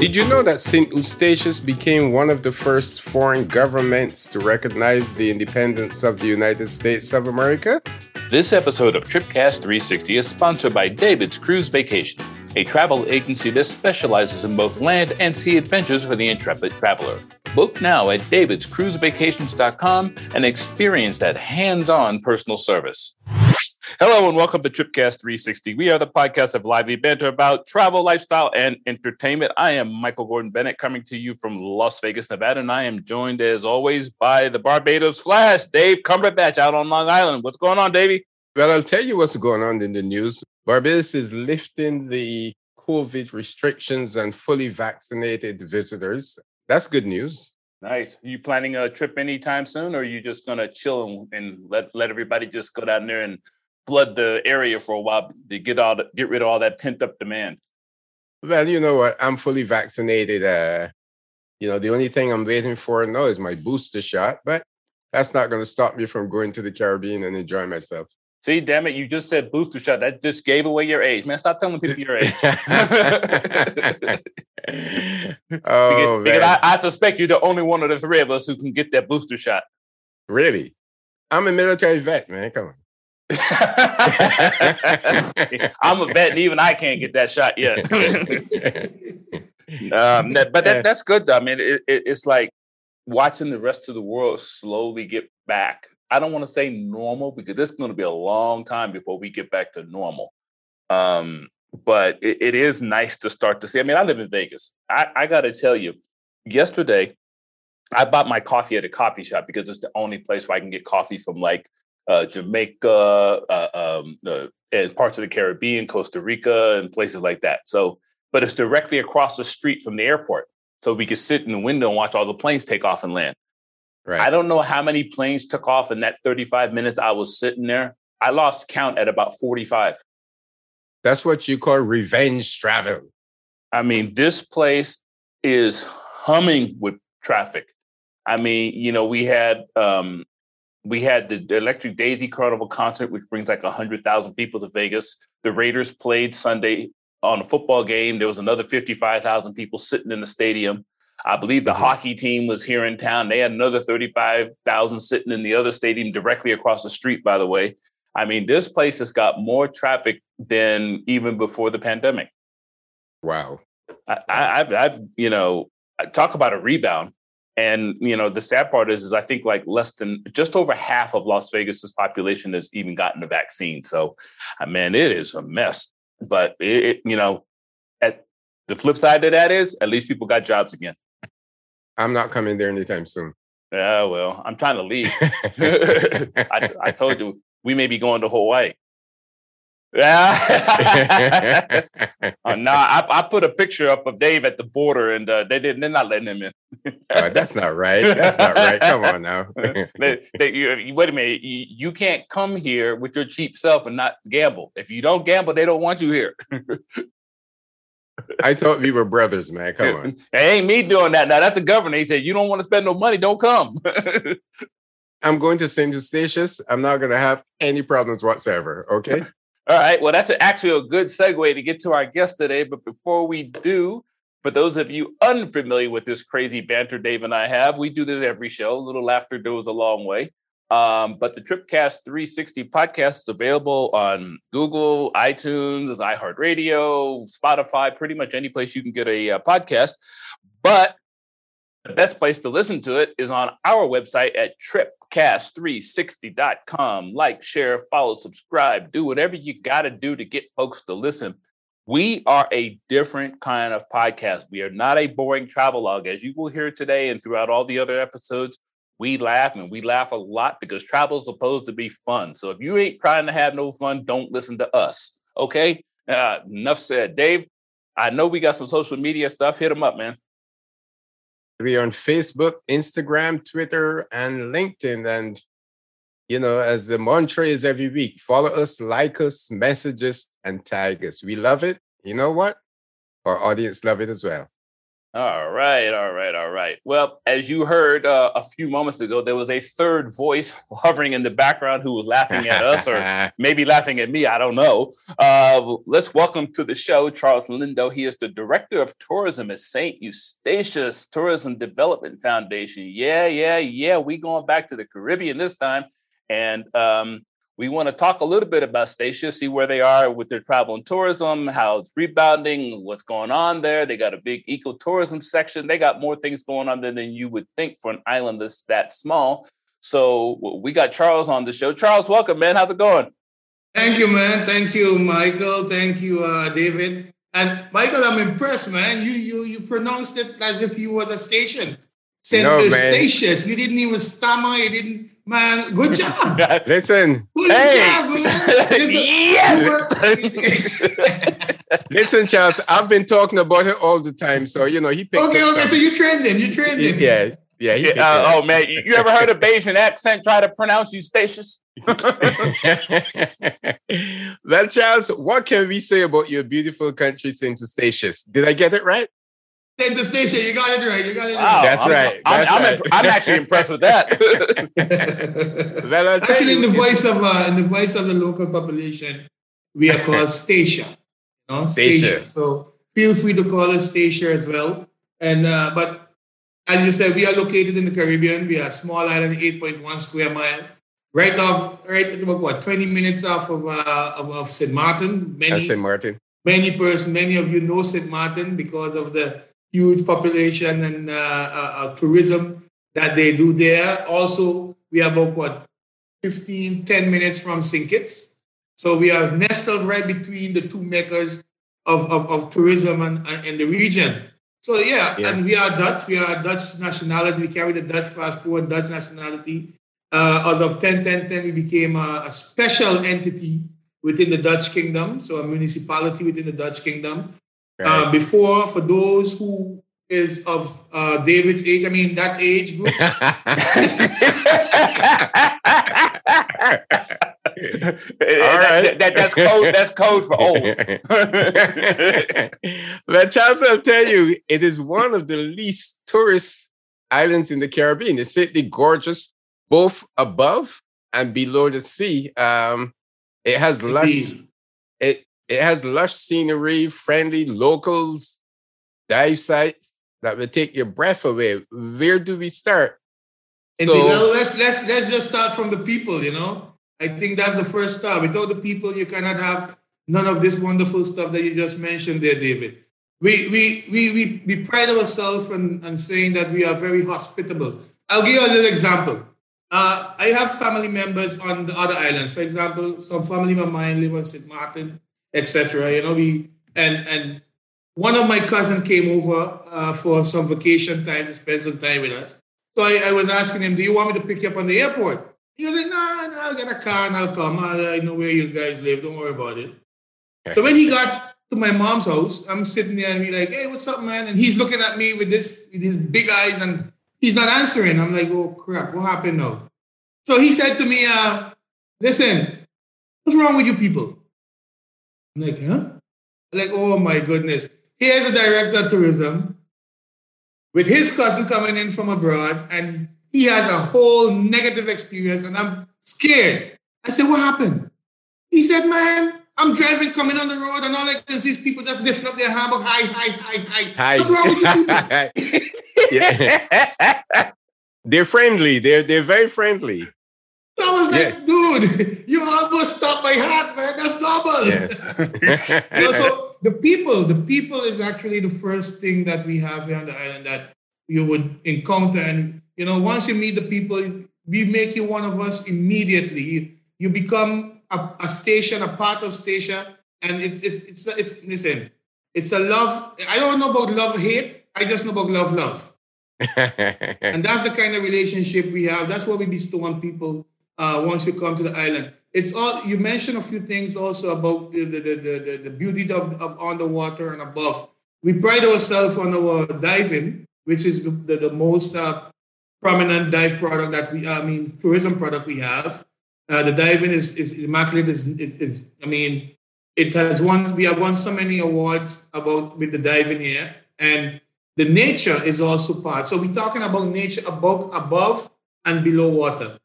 Did you know that St. Eustatius became one of the first foreign governments to recognize the independence of the United States of America? This episode of Tripcast 360 is sponsored by David's Cruise Vacation, a travel agency that specializes in both land and sea adventures for the intrepid traveler. Book now at davidscruisevacations.com and experience that hands on personal service. Hello and welcome to Tripcast 360. We are the podcast of lively banter about travel, lifestyle, and entertainment. I am Michael Gordon Bennett coming to you from Las Vegas, Nevada, and I am joined as always by the Barbados Flash, Dave Cumberbatch out on Long Island. What's going on, Davey? Well, I'll tell you what's going on in the news. Barbados is lifting the COVID restrictions and fully vaccinated visitors. That's good news. Nice. Are you planning a trip anytime soon, or are you just gonna chill and let let everybody just go down there and flood the area for a while to get all the, get rid of all that pent up demand? Well, you know what? I'm fully vaccinated. Uh, you know, the only thing I'm waiting for now is my booster shot, but that's not going to stop me from going to the Caribbean and enjoying myself. See, damn it, you just said booster shot. That just gave away your age. Man, stop telling people your age. oh, because, because I, I, suspect you're the only one of the three of us who can get that booster shot. Really? I'm a military vet, man. Come on. I'm a vet, and even I can't get that shot yet. um, that, but that, that's good. Though. I mean, it, it, it's like watching the rest of the world slowly get back. I don't want to say normal because it's going to be a long time before we get back to normal. Um, but it, it is nice to start to see. I mean, I live in Vegas. I, I got to tell you, yesterday I bought my coffee at a coffee shop because it's the only place where I can get coffee from like uh, Jamaica, uh, um, uh, and parts of the Caribbean, Costa Rica, and places like that. So, but it's directly across the street from the airport, so we could sit in the window and watch all the planes take off and land. Right. I don't know how many planes took off in that 35 minutes I was sitting there. I lost count at about 45. That's what you call revenge travel. I mean, this place is humming with traffic. I mean, you know, we had um, we had the Electric Daisy Carnival concert, which brings like hundred thousand people to Vegas. The Raiders played Sunday on a football game. There was another fifty-five thousand people sitting in the stadium. I believe the mm-hmm. hockey team was here in town. They had another thirty-five thousand sitting in the other stadium directly across the street. By the way, I mean this place has got more traffic than even before the pandemic. Wow. I, have I've, you know, talk about a rebound. And you know, the sad part is, is I think like less than just over half of Las Vegas's population has even gotten the vaccine. So, uh, man, it is a mess. But it, it, you know, at the flip side of that is, at least people got jobs again. I'm not coming there anytime soon. Yeah, well, I'm trying to leave. I, I told you we may be going to Hawaii. Yeah. uh, nah, I, I, put a picture up of Dave at the border, and uh, they didn't. They're not letting him in. uh, that's not right. That's not right. Come on now. they, they, you, wait a minute. You, you, can't come here with your cheap self and not gamble. If you don't gamble, they don't want you here. I thought we were brothers, man. Come on. It ain't me doing that. Now that's the governor. He said, "You don't want to spend no money, don't come." I'm going to St. Eustatius. I'm not going to have any problems whatsoever. Okay. All right. Well, that's actually a good segue to get to our guest today. But before we do, for those of you unfamiliar with this crazy banter Dave and I have, we do this every show. A little laughter goes a long way. Um, but the Tripcast 360 podcast is available on Google, iTunes, iHeartRadio, Spotify, pretty much any place you can get a uh, podcast. But the best place to listen to it is on our website at tripcast360.com. Like, share, follow, subscribe, do whatever you got to do to get folks to listen. We are a different kind of podcast. We are not a boring travel log, as you will hear today and throughout all the other episodes. We laugh and we laugh a lot because travel is supposed to be fun. So if you ain't trying to have no fun, don't listen to us. Okay? Uh, enough said. Dave, I know we got some social media stuff. Hit them up, man. We are on Facebook, Instagram, Twitter, and LinkedIn. And, you know, as the mantra is every week, follow us, like us, message us, and tag us. We love it. You know what? Our audience love it as well. All right, all right, all right. Well, as you heard uh, a few moments ago, there was a third voice hovering in the background who was laughing at us or maybe laughing at me. I don't know. Uh, let's welcome to the show Charles Lindo. He is the Director of Tourism at St. Eustatius Tourism Development Foundation. Yeah, yeah, yeah. We going back to the Caribbean this time. And um, we want to talk a little bit about Statia, see where they are with their travel and tourism, how it's rebounding, what's going on there. They got a big ecotourism section. They got more things going on there than you would think for an island that's that small. So we got Charles on the show. Charles, welcome, man. How's it going? Thank you, man. Thank you, Michael. Thank you, uh, David. And Michael, I'm impressed, man. You you you pronounced it as if you was a Statian. Said no, Eustatius. You didn't even stammer. You didn't Man, good job. Listen. Good hey. job, yes. Listen, Charles, I've been talking about it all the time. So, you know, he picked Okay, okay. So you trending. You trending. Yeah. Yeah. yeah uh, oh, man. You, you ever heard a Bajan accent try to pronounce Eustatius? well, Charles, what can we say about your beautiful country, St. Eustatius? Did I get it right? Take the station. You got it right. You got it wow, right. That's I'm, right. I'm, That's I'm, right. I'm, actually impressed with that. well, actually, in the voice of uh, in the voice of the local population, we are called Statia. You know, Statia. So feel free to call us Statia as well. And uh, but as you said, we are located in the Caribbean. We are a small island, 8.1 square mile, right off, right about what, 20 minutes off of uh, of, of St. Martin. Many, St. Martin. Many person, many of you know St. Martin because of the huge population and uh, uh, uh, tourism that they do there. Also, we are about what 15, 10 minutes from St. Kitts. So we are nestled right between the two makers of, of, of tourism and, in the region. So yeah, yeah, and we are Dutch. We are Dutch nationality. We carry the Dutch passport, Dutch nationality. Uh, as of 10, 10, 10, we became a, a special entity within the Dutch kingdom, so a municipality within the Dutch kingdom. Right. Uh, before, for those who is of uh, David's age, I mean that age group. All right. That, that, that's code. That's code for old. but Charles, I'll tell you, it is one of the least tourist islands in the Caribbean. It's certainly gorgeous, both above and below the sea. Um, it has less. It it has lush scenery, friendly locals, dive sites that will take your breath away. Where do we start? So, well, let's let's let's just start from the people. You know, I think that's the first start. Without the people, you cannot have none of this wonderful stuff that you just mentioned there, David. We we we we, we pride ourselves on, on saying that we are very hospitable. I'll give you a little example. Uh, I have family members on the other islands. For example, some family of mine live on St. Martin etc. You know, we and and one of my cousin came over uh, for some vacation time to spend some time with us. So I, I, was asking him, "Do you want me to pick you up on the airport?" He was like, "No, no, I'll get a car and I'll come. I, I know where you guys live. Don't worry about it." Okay. So when he got to my mom's house, I'm sitting there and be like, "Hey, what's up, man?" And he's looking at me with this with his big eyes and he's not answering. I'm like, "Oh crap, what happened now?" So he said to me, uh, "Listen, what's wrong with you people?" I'm like, huh? Like, oh my goodness. Here's a director of tourism with his cousin coming in from abroad, and he has a whole negative experience, and I'm scared. I said, what happened? He said, man, I'm driving, coming on the road, and all I can see is people just lifting up their hand, hi, hi, hi, hi. Hi. What's wrong with you people? they're friendly. They're they're very friendly. I was like, yeah. dude, you almost stopped my heart, man. That's normal. Yes. you know, so the people, the people is actually the first thing that we have here on the island that you would encounter. And you know, once you meet the people, we make you one of us immediately. You, you become a, a, Statian, a part of Statia, and it's it's it's it's listen, it's a love. I don't know about love hate. I just know about love love. and that's the kind of relationship we have. That's what we bestow on people uh, once you come to the island. It's all you mentioned a few things also about the the, the, the, the beauty of, of underwater and above. We pride ourselves on our diving, which is the, the, the most uh, prominent dive product that we, I mean, tourism product we have. Uh, the diving is, is immaculate. Is, is, I mean, it has won, we have won so many awards about with the diving here. And the nature is also part. So we're talking about nature above, above and below water.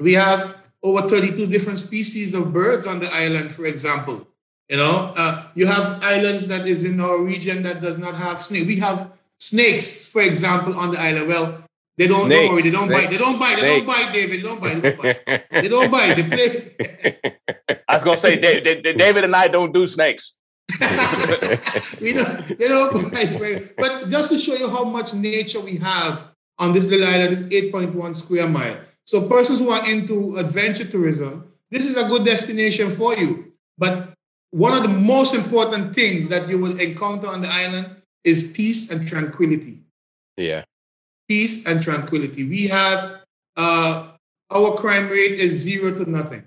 We have over 32 different species of birds on the island, for example. You know, uh, you have islands that is in our region that does not have snake. We have snakes, for example, on the island. Well, they don't, don't worry, they don't snakes. bite. They don't bite. They snakes. don't bite, David. They don't bite. They don't bite. they don't bite. They play. I was gonna say David, David and I don't do snakes. we don't, they don't bite. But just to show you how much nature we have on this little island, is 8.1 square mile. So persons who are into adventure tourism, this is a good destination for you. But one of the most important things that you will encounter on the island is peace and tranquility. Yeah. Peace and tranquility. We have uh our crime rate is zero to nothing.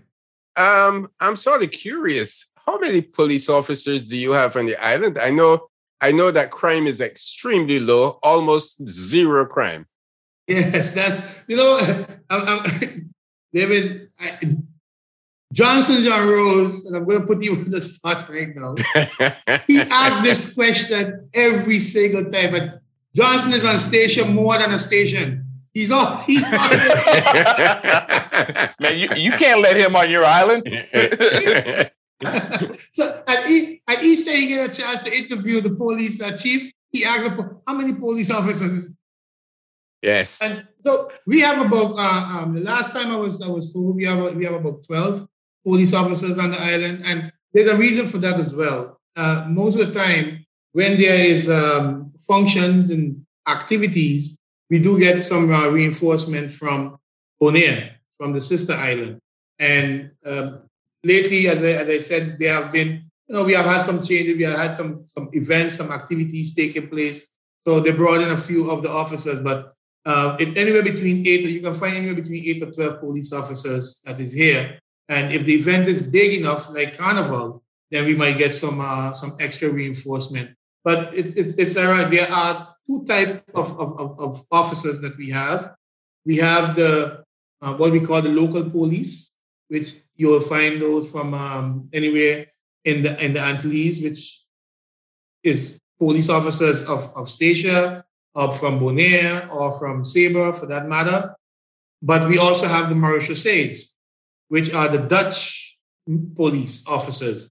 Um, I'm sort of curious. How many police officers do you have on the island? I know I know that crime is extremely low, almost zero crime. Yes, that's you know, I'm, I'm, David I, Johnson John Rose, and I'm going to put you on the spot right now. he asks this question every single time, but Johnson is on Statia more than a Statian. He's all he's on Man, you, you can't let him on your island. so at each, at each day he get a chance to interview the police uh, chief, he asks how many police officers Yes. And so we have about uh, um, the last time I was I was told we have we have about twelve police officers on the island, and there's a reason for that as well. Uh, most of the time, when there is um, functions and activities, we do get some uh, reinforcement from Bonaire, from the sister island. And um, lately, as I, as I said, there have been, you know, we have had some changes. We have had some some events, some activities taking place. So they brought in a few of the officers, but uh, it's anywhere between eight, or you can find anywhere between eight or 12 police officers that is here. And if the event is big enough, like Carnival, then we might get some uh, some extra reinforcement. But it, it's it's around. There are two type of, of, of, officers that we have. We have the uh, what we call the local police, which you will find those from um, anywhere in the in the Antilles, which is police officers of, of Statia, or from Bonaire or from Saba for that matter. But we also have the Marechaussees, which are the Dutch police officers.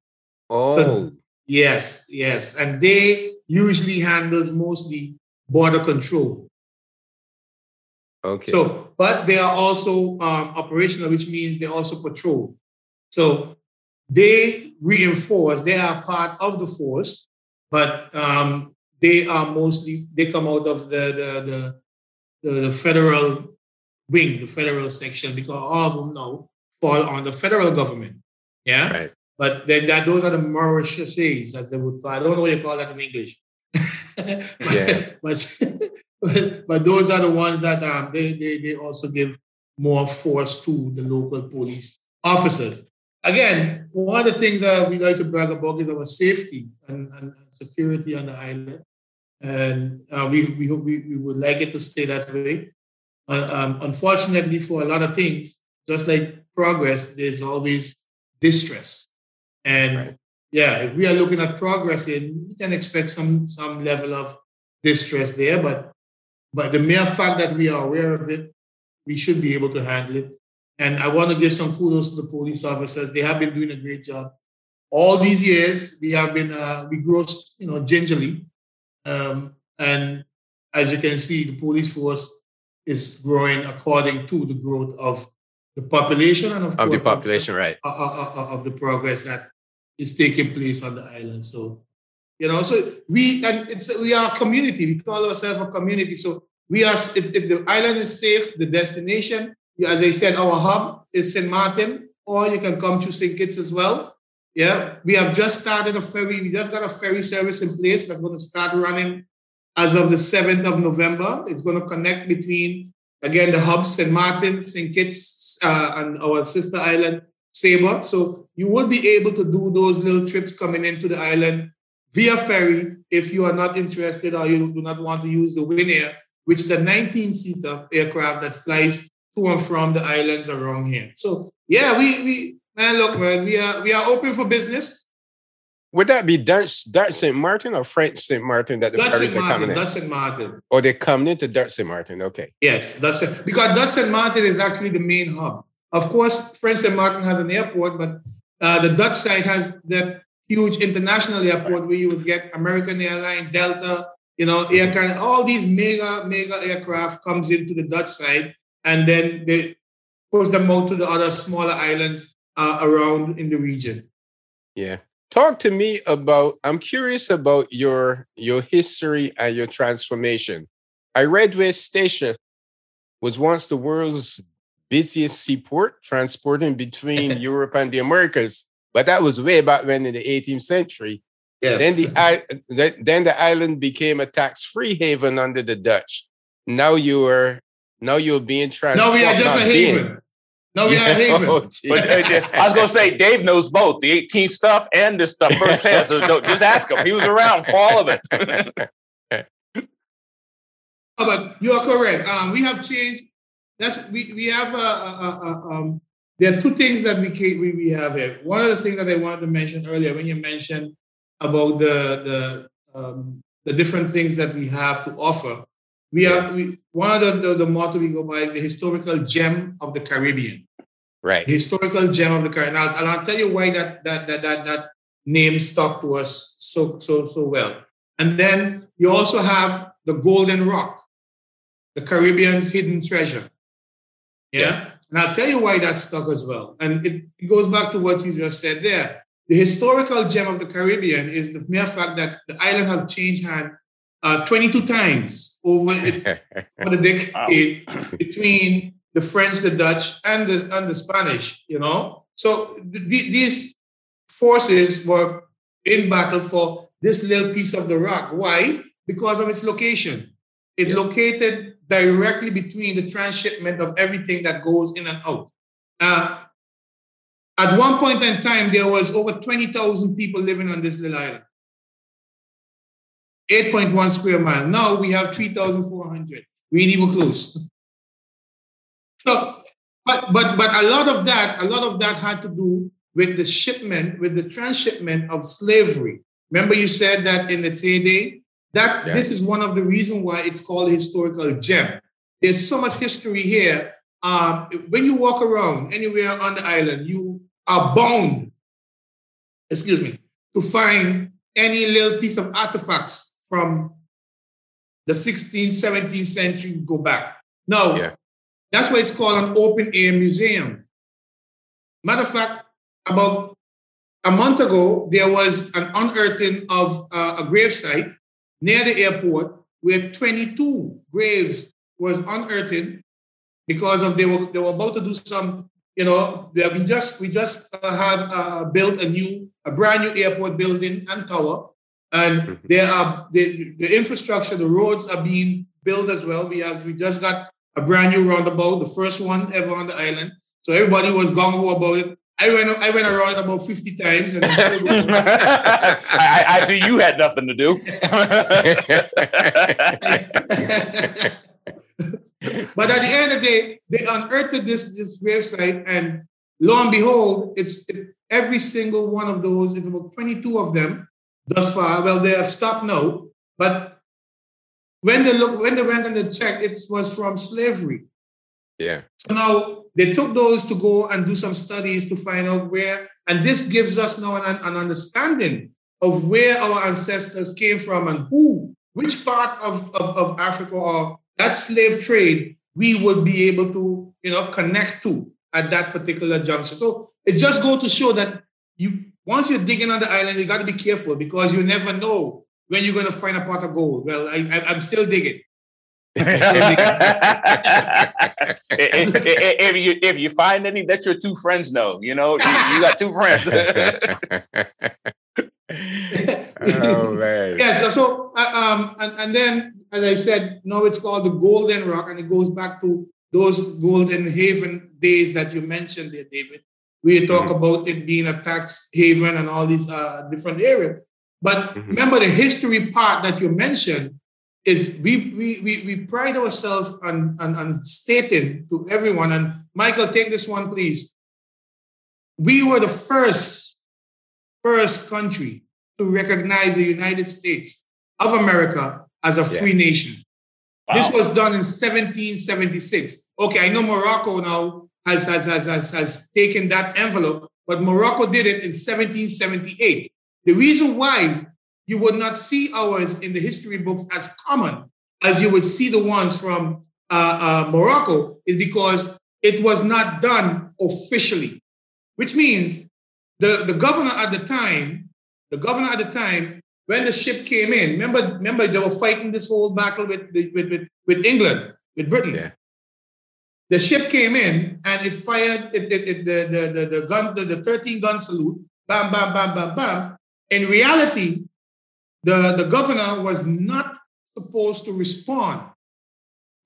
Oh. So, yes, yes. And they usually handles mostly border control. Okay. So, but they are also um, operational, which means they also patrol. So they reinforce, they are part of the force, but um, they are mostly they come out of the the the, the federal wing, the federal section, because all of them now fall on the federal government. Yeah. Right. But then that those are the Marechaussees, as they would call. I don't know what you call that in English. but, yeah. but, but, but those are the ones that um, they, they they also give more force to the local police officers again, one of the things that we like to brag about is our safety and, and security on the island and uh, we, we, we would like it to stay that way. Uh, um, unfortunately, for a lot of things, just like progress, there's always distress. And right. yeah, if we are looking at progress, in, we can expect some some level of distress there. But but the mere fact that we are aware of it, we should be able to handle it. And I want to give some kudos to the police officers. They have been doing a great job. All these years, we have been uh, we grow, you know, gingerly um, and as you can see, the police force is growing according to the growth of the population and of, of the population, of, right? Of, of, of, the progress that is taking place on the island. So, you know, so we and it's we are a community. We call ourselves a community. So we are. If, if the island is safe, the destination, as I said, our hub is St. Martin, or you can come to St. Kitts as well. Yeah, we have just started a ferry. We just got a ferry service in place that's going to start running as of the 7th of November. It's going to connect between, again, the hub, St. Martin, St. Kitts, uh, and our sister island, Saba. So you will be able to do those little trips coming into the island via ferry if you are not interested or you do not want to use the Winair, which is a 19-seater aircraft that flies to and from the islands around here. So yeah, we we Man, look, man, we are we are open for business. Would that be Dutch Dutch St. Martin or French St. Martin that the Dutch Paris St. are coming in? Dutch St. Martin. Or they're coming into Dutch St. Martin. Okay. Yes, Dutch because Dutch St. Martin is actually the main hub. Of course, French St. Martin has an airport, but uh, the Dutch side has that huge international airport where you would get American Airlines, Delta, you know, Air Canada, all these mega, mega aircraft comes into the Dutch side, and then they push them out to the other smaller islands uh, around in the region. Yeah. Talk to me about. I'm curious about your your history and your transformation. I read St. Eustatius was once the world's busiest seaport, transporting between Europe and the Americas. But that was way back when in the 18th century. Yes. Then the then- the island became a tax-free haven under the Dutch. Now you are now you're being transformed. no, we are just a haven. No, we Yeah. Oh, But uh, I was gonna say Dave knows both the 18th stuff and this stuff firsthand. So don't, just ask him. He was around for all of it. Oh, but you are correct. Um, we have changed. That's we we have a, a, a, um. There are two things that we ca- we we have here. One of the things that I wanted to mention earlier when you mentioned about the the um, the different things that we have to offer. We are we one of the, the, the motto we go by is the historical gem of the Caribbean. right. The historical gem of the Caribbean. And I'll, and I'll tell you why that that that that that name stuck to us so so so well. And then you also have the Golden Rock, the Caribbean's hidden treasure. Yeah. Yes. And I'll tell you why that stuck as well. And it, it goes back to what you just said there. The historical gem of the Caribbean is the mere fact that the island has changed hand uh, 22 times over its over the decade between the French, the Dutch, and the and the Spanish. You know, so th- th- these forces were in battle for this little piece of the rock. Why? Because of its location. It Yeah. located directly between the transshipment of everything that goes in and out. Uh, at one point in time, there was over 20,000 people living on this little island. 8.1 square mile. Now we have 3,400. We ain't even close. So, but but but a lot of that, a lot of that had to do with the shipment, with the transshipment of slavery. Remember, you said that in its heyday. That Yeah. this is one of the reasons why it's called a historical gem. There's so much history here. Um, when you walk around anywhere on the island, you are bound, excuse me, to find any little piece of artifacts from the 16th, 17th century go back. Now, Yeah. that's why it's called an open air museum. Matter of fact, about a month ago, there was an unearthing of uh, a grave site near the airport where 22 graves was unearthed because of they were they were about to do some you know we just we just uh, have uh, built a new a brand new airport building and tower and Mhm. there are the, the infrastructure the roads are being built as well we have we just got a brand new roundabout the first one ever on the island so everybody was gung-ho about it I went I went around about 50 times and. I, I- I see you had nothing to do. but at the end of the day, they unearthed this this gravesite, and lo and behold, it's it, every single one of those. It's about twenty two of them thus far. Well, they have stopped now, but when they look, when they went and they checked, it was from slavery. yeah. So now they took those to go and do some studies to find out where, and this gives us now an, an understanding of where our ancestors came from and who, which part of, of, of Africa or that slave trade we would be able to, you know, connect to at that particular junction. So it just goes to show that you once you're digging on the island, you got to be careful because you never know when you're going to find a pot of gold. Well, I, I, I'm still digging. if, if- if you if you find any that your two friends know, you know, you, you got two friends. oh man. Yes. So, so uh, um, and, and then, as I said, now it's called the Golden Rock, and it goes back to those Golden Haven days that you mentioned there, David. We talk about it being a tax haven and all these uh, different areas. But Mhm. remember, the history part that you mentioned is we we we, we pride ourselves on, on on stating to everyone. And Michael, take this one, please. We were the first first country to recognize the United States of America as a free yeah. nation. Wow. This was done in 1776. Okay, I know Morocco now has, has, has, has, has taken that envelope, but Morocco did it in 1778. The reason why you would not see ours in the history books as common as you would see the ones from uh, uh, Morocco is because it was not done officially, which means the, the governor at the time, the governor at the time, when the ship came in, remember, remember they were fighting this whole battle with, with, with, with England, with Britain. Yeah. The ship came in and it fired it, it, it, the, the, the, the gun, the, the 13 gun salute, bam, bam, bam, bam, bam. In reality, the, the governor was not supposed to respond.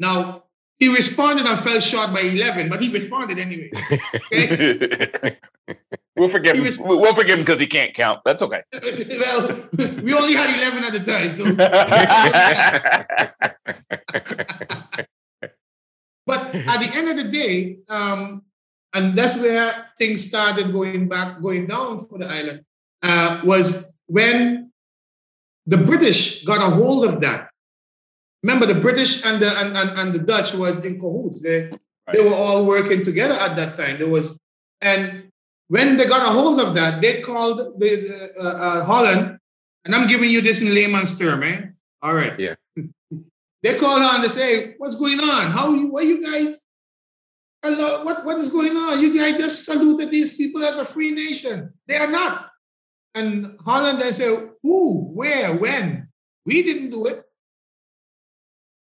Now, he responded and fell short by 11, but he responded anyway. Okay? we'll forgive him. We'll forgive him because he can't count. That's okay. well, we only had 11 at the time. So. but at the end of the day, um, and that's where things started going back, going down for the island, uh, was when the British got a hold of that. Remember, the British and the and, and, and the Dutch was in cahoots. They right. they were all working together at that time. There was, and when they got a hold of that, they called the uh, uh, Holland, and I'm giving you this in layman's term, eh? All right. Yeah. They called on to say, "What's going on? How you? You guys? Hello, what what is going on? You guys just saluted these people as a free nation. They are not." And Holland then said, who, where, when? We didn't do it.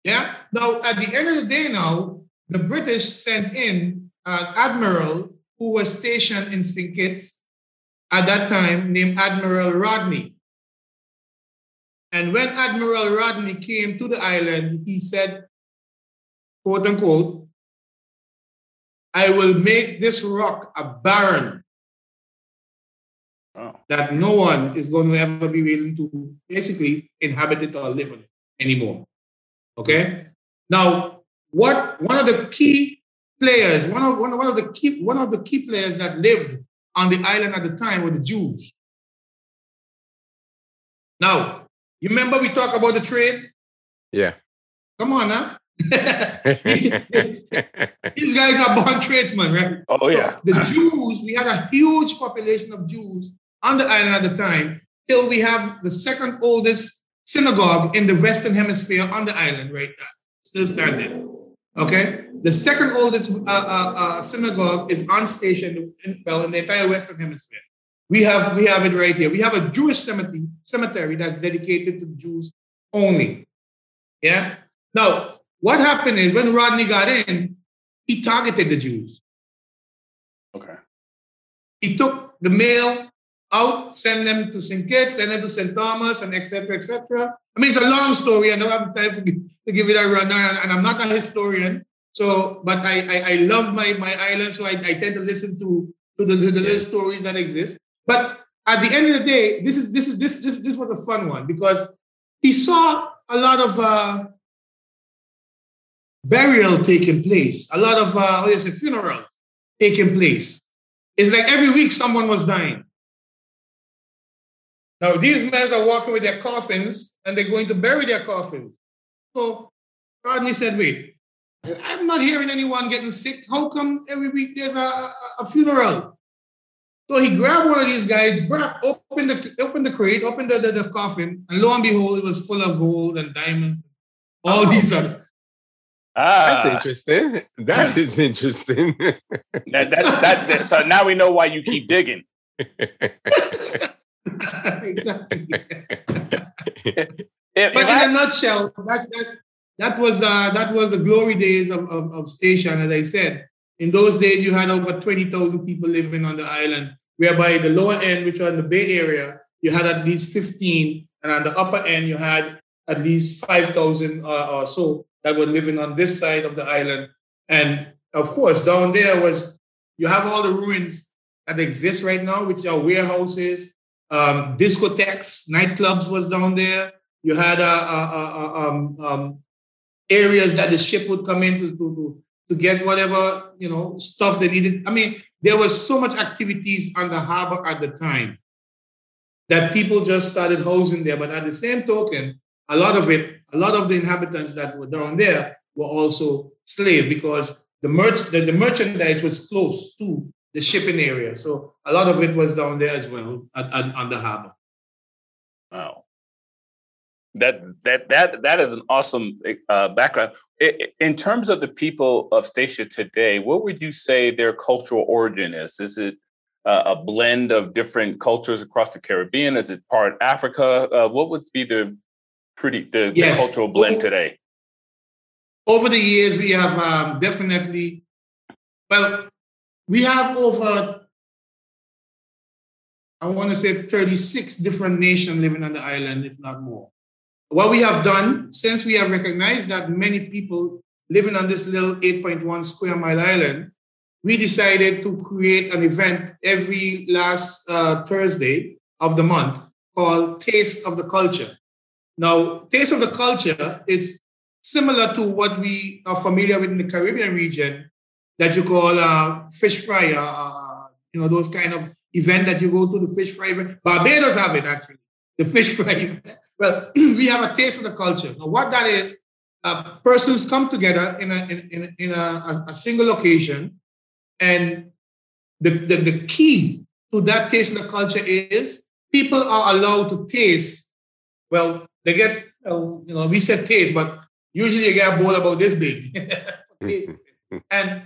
Yeah. Now, at the end of the day, now, the British sent in an admiral who was stationed in St. Kitts at that time, named Admiral Rodney. And when Admiral Rodney came to the island, he said, quote unquote, I will make this rock a barren Oh. That no one is going to ever be willing to basically inhabit it or live on it anymore. Okay? Now, what one of the key players, one of one, one of the key one of the key players that lived on the island at the time were the Jews. Now, you remember we talked about the trade? Yeah. Come on now. These guys are born tradesmen, right? Oh, yeah. So the Jews, we had a huge population of Jews on the island at the time till we have the second oldest synagogue in the Western Hemisphere on the island right now, still standing. Okay? The second oldest uh, uh, uh, synagogue is on Statia in, well, in the entire Western Hemisphere. We have, we have it right here. We have a Jewish cemetery, cemetery that's dedicated to Jews only. Yeah? Now, what happened is when Rodney got in, he targeted the Jews. Okay. He took the mail out, sent them to St. Kitts, sent them to St. Thomas, and etc. etc. I mean, it's a long story. I don't have time to give it a rundown, and I'm not a historian. So, but I I, I love my my island, so I, I tend to listen to to the, to the little stories that exist. But at the end of the day, this is this is this this this was a fun one because he saw a lot of uh, burial taking place, a lot of uh, what is it, funerals taking place. It's like every week someone was dying. Now, these men are walking with their coffins and they're going to bury their coffins. So Rodney said, wait, I'm not hearing anyone getting sick. How come every week there's a, a funeral? So he grabbed one of these guys, grabbed, opened the opened the crate, opened the, the, the, coffin, and lo and behold, it was full of gold and diamonds. All oh. these other. Ah, that's interesting. That is interesting. that, that, that, that, so now we know why you keep digging. exactly. but in a nutshell, that's, that's that was uh, that was the glory days of, of, of, Statia. As I said, in those days you had over twenty thousand people living on the island, whereby the lower end, which are in the Bay Area, you had at least fifteen, and on the upper end you had at least five thousand uh, or so that were living on this side of the island. And of course, down there was you have all the ruins that exist right now, which are warehouses, um, discotheques, nightclubs was down there. You had uh, uh, uh, um, um, areas that the ship would come in to, to, to, get whatever you know stuff they needed. I mean, there was so much activities on the harbor at the time that people just started housing there. But at the same token, a lot of it, a lot of the inhabitants that were down there were also slave because the merch the, the merchandise was close to the shipping area. So a lot of it was down there as well at, at, on the harbor. Wow. That that that that is an awesome uh, background. In terms of the people of Statia today, what would you say their cultural origin is? Is it uh, a blend of different cultures across the Caribbean? Is it part Africa? Uh, what would be the pretty the, yes. the cultural blend today? Over the years, we have um, definitely, well, we have over, I want to say 36 different nations living on the island, if not more. What we have done, since we have recognized that many people living on this little 8.1 square mile island, we decided to create an event every last uh, Thursday of the month called Taste of the Culture. Now, Taste of the Culture is similar to what we are familiar with in the Caribbean region that you call uh, fish fry, uh, you know, those kind of event that you go to the fish fry event. Barbados have it actually, the fish fry Well, we have a taste of the culture. Now, what that is, uh, persons come together in a, in, in, in a, a single location and the, the, the key to that taste of the culture is people are allowed to taste. Well, they get, uh, you know, we said taste, but usually you get a bowl about this big. and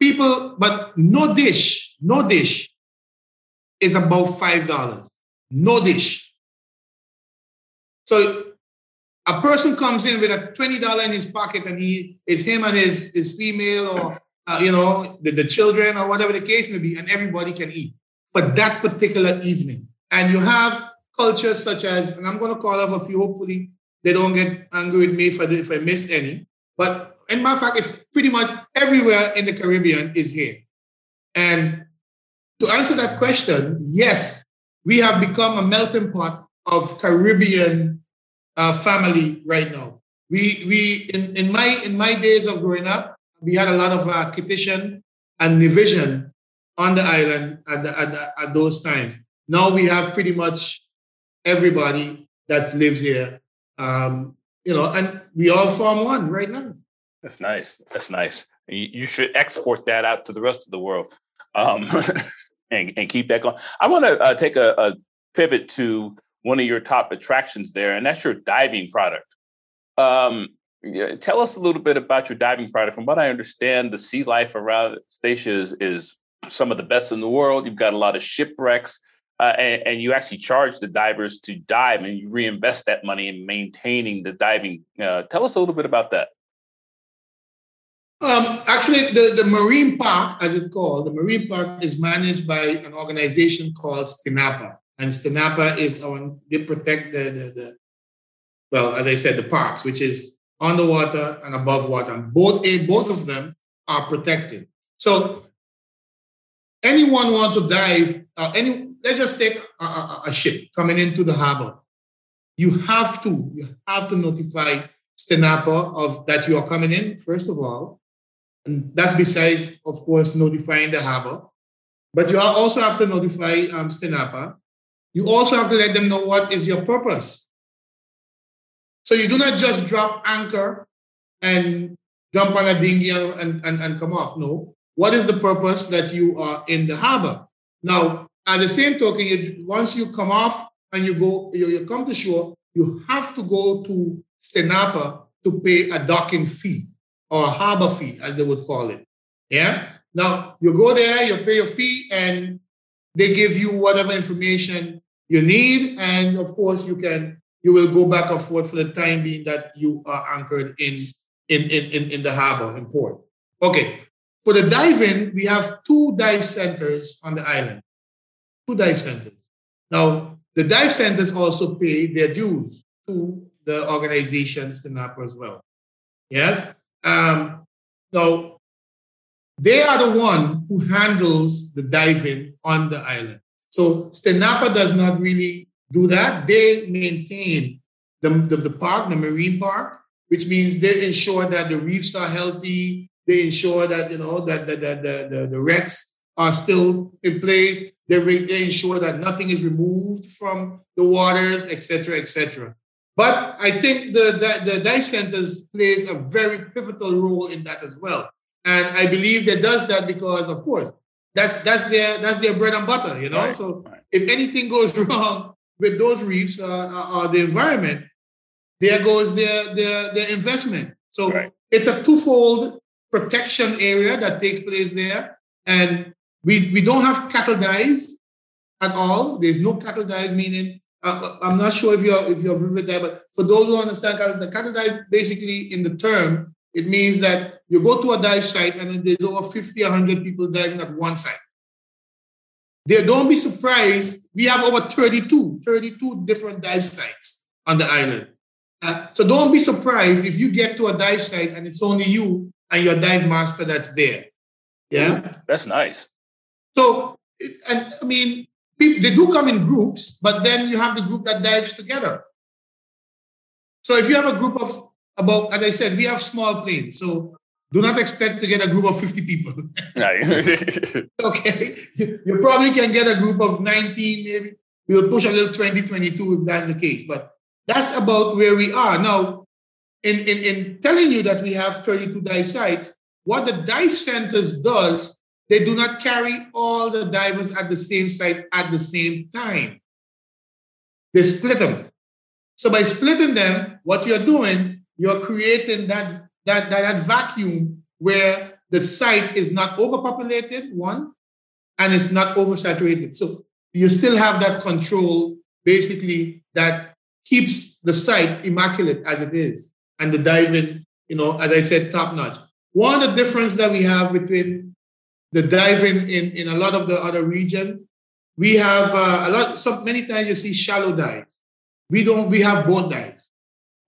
people, but no dish, no dish is about $5. No dish. So a person comes in with a $20 in his pocket and he is him and his, his female or uh, you know, the, the children or whatever the case may be, and everybody can eat for that particular evening. And you have cultures such as, and I'm going to call off a few, hopefully they don't get angry with me if I, if I miss any. But in my fact, it's pretty much everywhere in the Caribbean is here. And to answer that question, yes, we have become a melting pot of Caribbean uh, family right now. We we in, in my in my days of growing up, we had a lot of uh, Kittitian and Nevisian on the island at, the, at, the, at those times. Now we have pretty much everybody that lives here, um, you know, and we all form one right now. That's nice. That's nice. You should export that out to the rest of the world um, and, and, keep that going. I want to uh, take a, a pivot to one of your top attractions there, and that's your diving product. Um, tell us a little bit about your diving product. From what I understand, the sea life around Statia is, is some of the best in the world. You've got a lot of shipwrecks, uh, and, and, you actually charge the divers to dive, and you reinvest that money in maintaining the diving. Uh, tell us a little bit about that. Um, actually, the, the marine park, as it's called, the marine park is managed by an organization called STINAPA, and STINAPA is on they protect the, the, the well, as I said, the parks, which is underwater and above water. And both, both of them are protected. So anyone want to dive, uh, any, let's just take a, a, a, ship coming into the harbor. You have to, you have to notify STINAPA of that you are coming in, first of all. And that's besides, of course, notifying the harbor. But you also have to notify um, STINAPA. You also have to let them know what is your purpose so you do not just drop anchor and jump on a dinghy and, and, and come off. No. What is the purpose that you are in the harbor? Now, at the same token, you, once you come off and you go, you, you come to shore, you have to go to STINAPA to pay a docking fee or a harbor fee, as they would call it. Yeah. Now you go there, you pay your fee, and they give you whatever information you need, and of course you can you will go back and forth for the time being that you are anchored in in in in, in the harbor in port. Okay. For the diving, we have two dive centers on the island. Two dive centers. Now, the dive centers also pay their dues to the organizations, STINAPA as well. Yes. Um, now, they are the one who handles the diving on the island. So STINAPA does not really do that, they maintain the, the, the park, the marine park, which means they ensure that the reefs are healthy. They ensure that, you know, that the, the, the, the, the wrecks are still in place. They, re- they ensure that nothing is removed from the waters, etc., etc. But I think the, the, the dive centers plays a very pivotal role in that as well. And I believe that does that because, of course, that's that's their that's their bread and butter, you know. Right, so right. if anything goes wrong with those reefs uh, uh, or the environment, there goes their their their investment. So right. it's a twofold protection area that takes place there, and we we don't have cattle dives at all. There's no cattle dives, meaning uh, I'm not sure if you're if you're with that, but for those who understand cattle, the cattle dive basically in the term it means that you go to a dive site and there's over 50, 100 people diving at one site. There, don't be surprised. We have over 32, 32 different dive sites on the island. Uh, so don't be surprised if you get to a dive site and it's only you and your dive master that's there. Yeah, that's nice. So, and I mean, they do come in groups, but then you have the group that dives together. So if you have a group of about, as I said, we have small planes. So do not expect to get a group of 50 people. okay. You probably can get a group of 19, maybe. We'll push a little 20, 22 if that's the case. But that's about where we are. Now, in, in, in telling you that we have 32 dive sites, what the dive centers does, they do not carry all the divers at the same site at the same time. They split them. So by splitting them, what you're doing you're creating that, that, that, that vacuum where the site is not overpopulated, one, and it's not oversaturated. So you still have that control, basically, that keeps the site immaculate as it is, and the diving, you know, as I said, top notch. One of the difference that we have between the diving in, in a lot of the other region, we have uh, a lot. So many times you see shallow dives. We don't. We have boat dives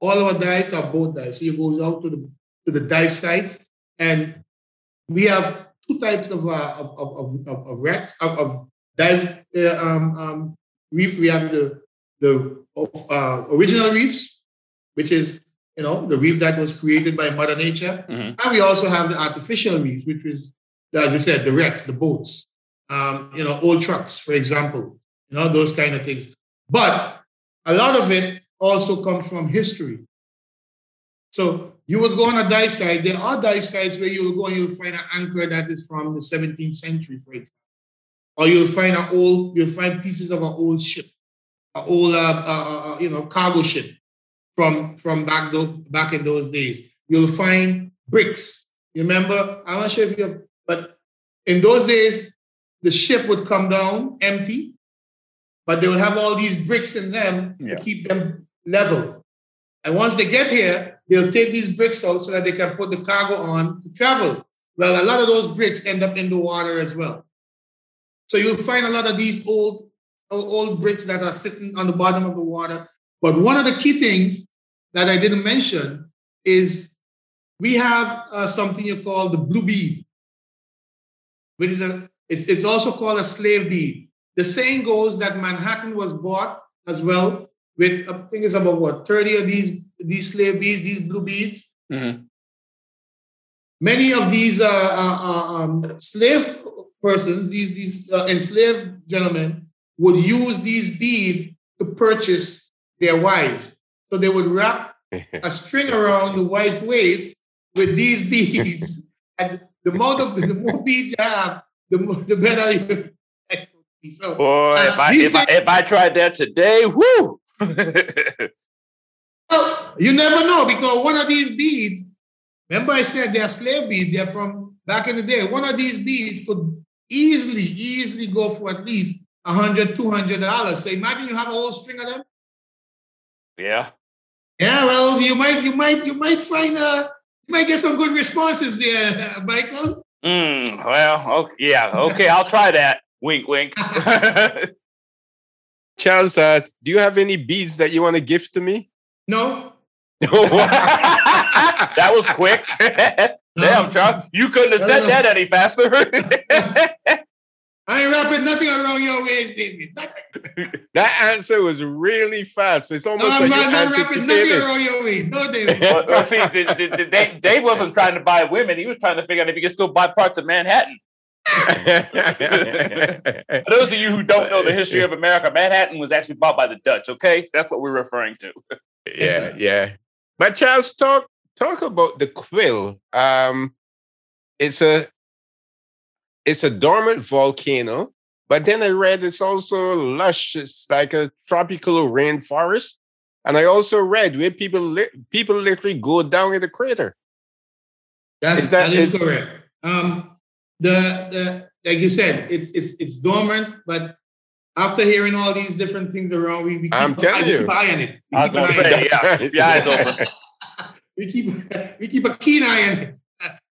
all our dives are boat dives. So you goes out to the to the dive sites, and we have two types of uh, of, of, of, of wrecks of, of dive uh, um, um, reef. We have the the uh, original reefs, which is you know the reef that was created by Mother Nature, mm-hmm. and we also have the artificial reefs, which is as you said, the wrecks, the boats, um, you know, old trucks, for example, you know, those kind of things. But a lot of it also comes from history. So you would go on a dive site. There are dive sites where you'll go and you'll find an anchor that is from the 17th century, for example. Or you'll find an old, you'll find pieces of an old ship, an old, uh, uh, uh, uh, you know, cargo ship from from back those, back in those days. You'll find bricks. You remember? I'm not sure if you have, but in those days, the ship would come down empty, but they would have all these bricks in them yeah. to keep them level. And once they get here, they'll take these bricks out so that they can put the cargo on to travel. Well, a lot of those bricks end up in the water as well. So you'll find a lot of these old, old bricks that are sitting on the bottom of the water. But one of the key things that I didn't mention is we have uh, something you call the blue bead, which is a, it's, it's also called a slave bead. The saying goes that Manhattan was bought as well with I think it's about what 30 of these these slave beads, these blue beads. Mm-hmm. Many of these uh, uh, uh, um, slave persons, these these uh, enslaved gentlemen, would use these beads to purchase their wives. So they would wrap a string around the wife's waist with these beads, and the more the, the more beads you have, the more, the better you. So, Boy, uh, if I if, I if I tried that today, whoo! well, you never know because one of these beads, remember I said they're slave beads, they're from back in the day. One of these beads could easily, easily go for at least a hundred, two hundred dollars. So imagine you have a whole string of them. Yeah. Yeah, well, you might, you might, you might find a, uh, you might get some good responses there, Michael. Mm, well, okay, yeah, okay, I'll try that. Wink, wink. Charles, uh, do you have any beads that you want to gift to me? No. that was quick. Damn, Charles, you couldn't have said that any faster. I ain't wrapping nothing around your waist, David. that answer was really fast. It's almost no, I'm like not, not wrapping nothing around your waist. No, David. well, well, see, the, the, the, Dave, Dave wasn't trying to buy women. He was trying to figure out if he could still buy parts of Manhattan. For those of you who don't know the history of America, Manhattan was actually bought by the Dutch. Okay, that's what we're referring to. yeah, yeah. But Charles, talk talk about the quill. Um, it's a it's a dormant volcano, but then I read it's also lush. It's like a tropical rainforest, and I also read where people li- people literally go down in the crater. That's is that, that is, is correct. Um, the the like you said, it's it's it's dormant, but after hearing all these different things around, we, we keep, I'm telling you, keep eye on it. We I was gonna say, yeah, keep your eyes open. we keep we keep a keen eye on it.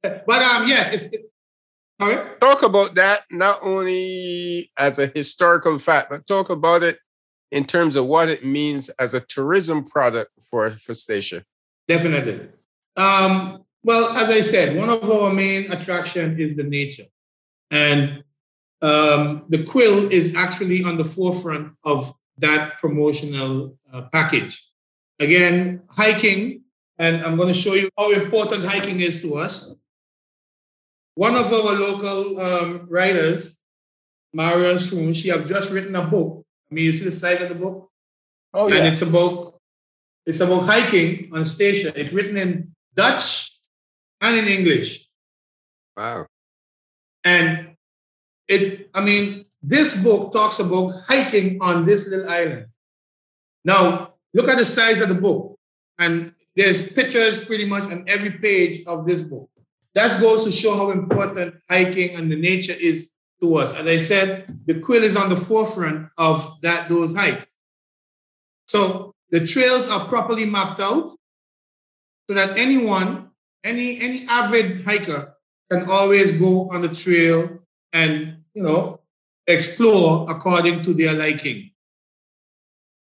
But um, yes, it's, it, Talk about that not only as a historical fact, but talk about it in terms of what it means as a tourism product for for Statia. Definitely. Um, well, as I said, one of our main attractions is the nature. And um, the quill is actually on the forefront of that promotional uh, package. Again, hiking, and I'm going to show you how important hiking is to us. One of our local um, writers, Marion Swoon, she have just written a book. I mean, you see the size of the book? Oh, yeah. And it's about it's about hiking on Statia. It's written in Dutch and in English. Wow. And it, I mean, this book talks about hiking on this little island. Now, look at the size of the book. And there's pictures pretty much on every page of this book. That goes to show how important hiking and the nature is to us. As I said, the quill is on the forefront of that those hikes. So the trails are properly mapped out so that anyone any any avid hiker can always go on the trail and you know explore according to their liking.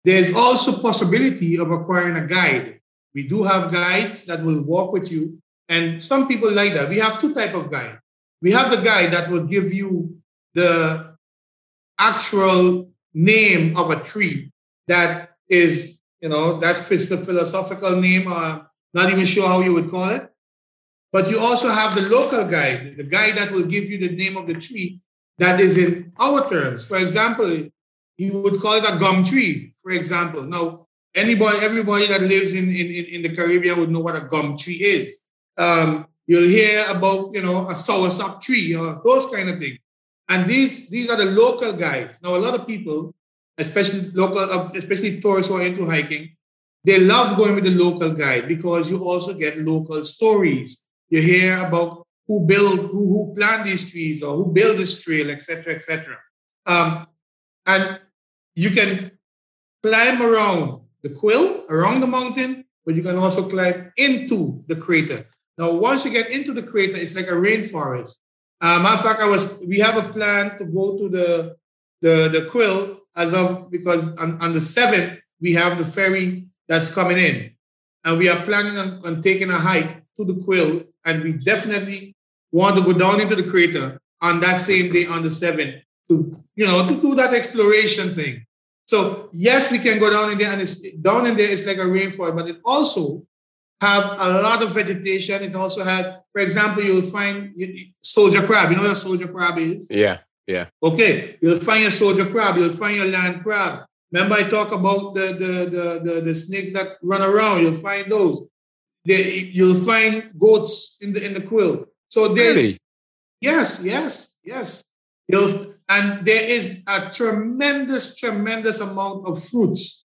There's also possibility of acquiring a guide. We do have guides that will walk with you, and some people like that. We have two type of guide. We have the guide that will give you the actual name of a tree that is, you know, that fits the philosophical name, or not even sure how you would call it. But you also have the local guide, the guide that will give you the name of the tree that is in our terms. For example, you would call it a gum tree, for example. Now, anybody, everybody that lives in, in, in the Caribbean would know what a gum tree is. Um, you'll hear about, you know, a soursop tree or those kind of things. And these, these are the local guides. Now, a lot of people, especially local, uh, especially tourists who are into hiking, they love going with the local guide because you also get local stories you hear about who build, who, who plant these trees or who build this trail, etc., etc. Um, and you can climb around the quill, around the mountain, but you can also climb into the crater. Now, once you get into the crater, it's like a rainforest. Uh, matter of fact, I was we have a plan to go to the the, the quill as of because on, on the seventh we have the ferry that's coming in, and we are planning on, on taking a hike to the quill and we definitely want to go down into the crater on that same day on the 7th to, you know, to do that exploration thing. So yes, we can go down in there and it's down in there, it's like a rainforest, but it also have a lot of vegetation. It also has, for example, you'll find soldier crab. You know what a soldier crab is? Yeah, yeah. Okay, you'll find a soldier crab. You'll find your land crab. Remember, I talk about the the the the, the snakes that run around. You'll find those you'll find goats in the in the quill. So there's really? yes, yes, yes. You'll, and there is a tremendous, tremendous amount of fruits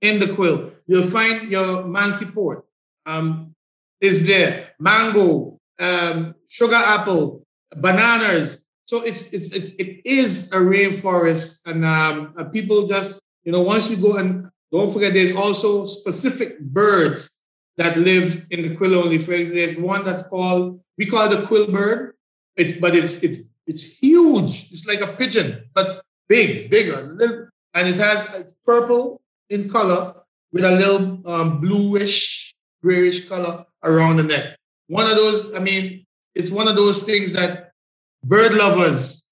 in the quill. You'll find your Mansi port um, is there, mango, um, sugar apple, bananas. So it's it's it's it is a rainforest, and um, uh, people just you know once you go and don't forget, there's also specific birds that live in the quill only phase. There's one that's called we call it the quill bird. It's but it's it's it's huge. It's like a pigeon, but big, bigger, little, and it has it's purple in color with a little um, bluish, grayish color around the neck. One of those. I mean, it's one of those things that bird lovers.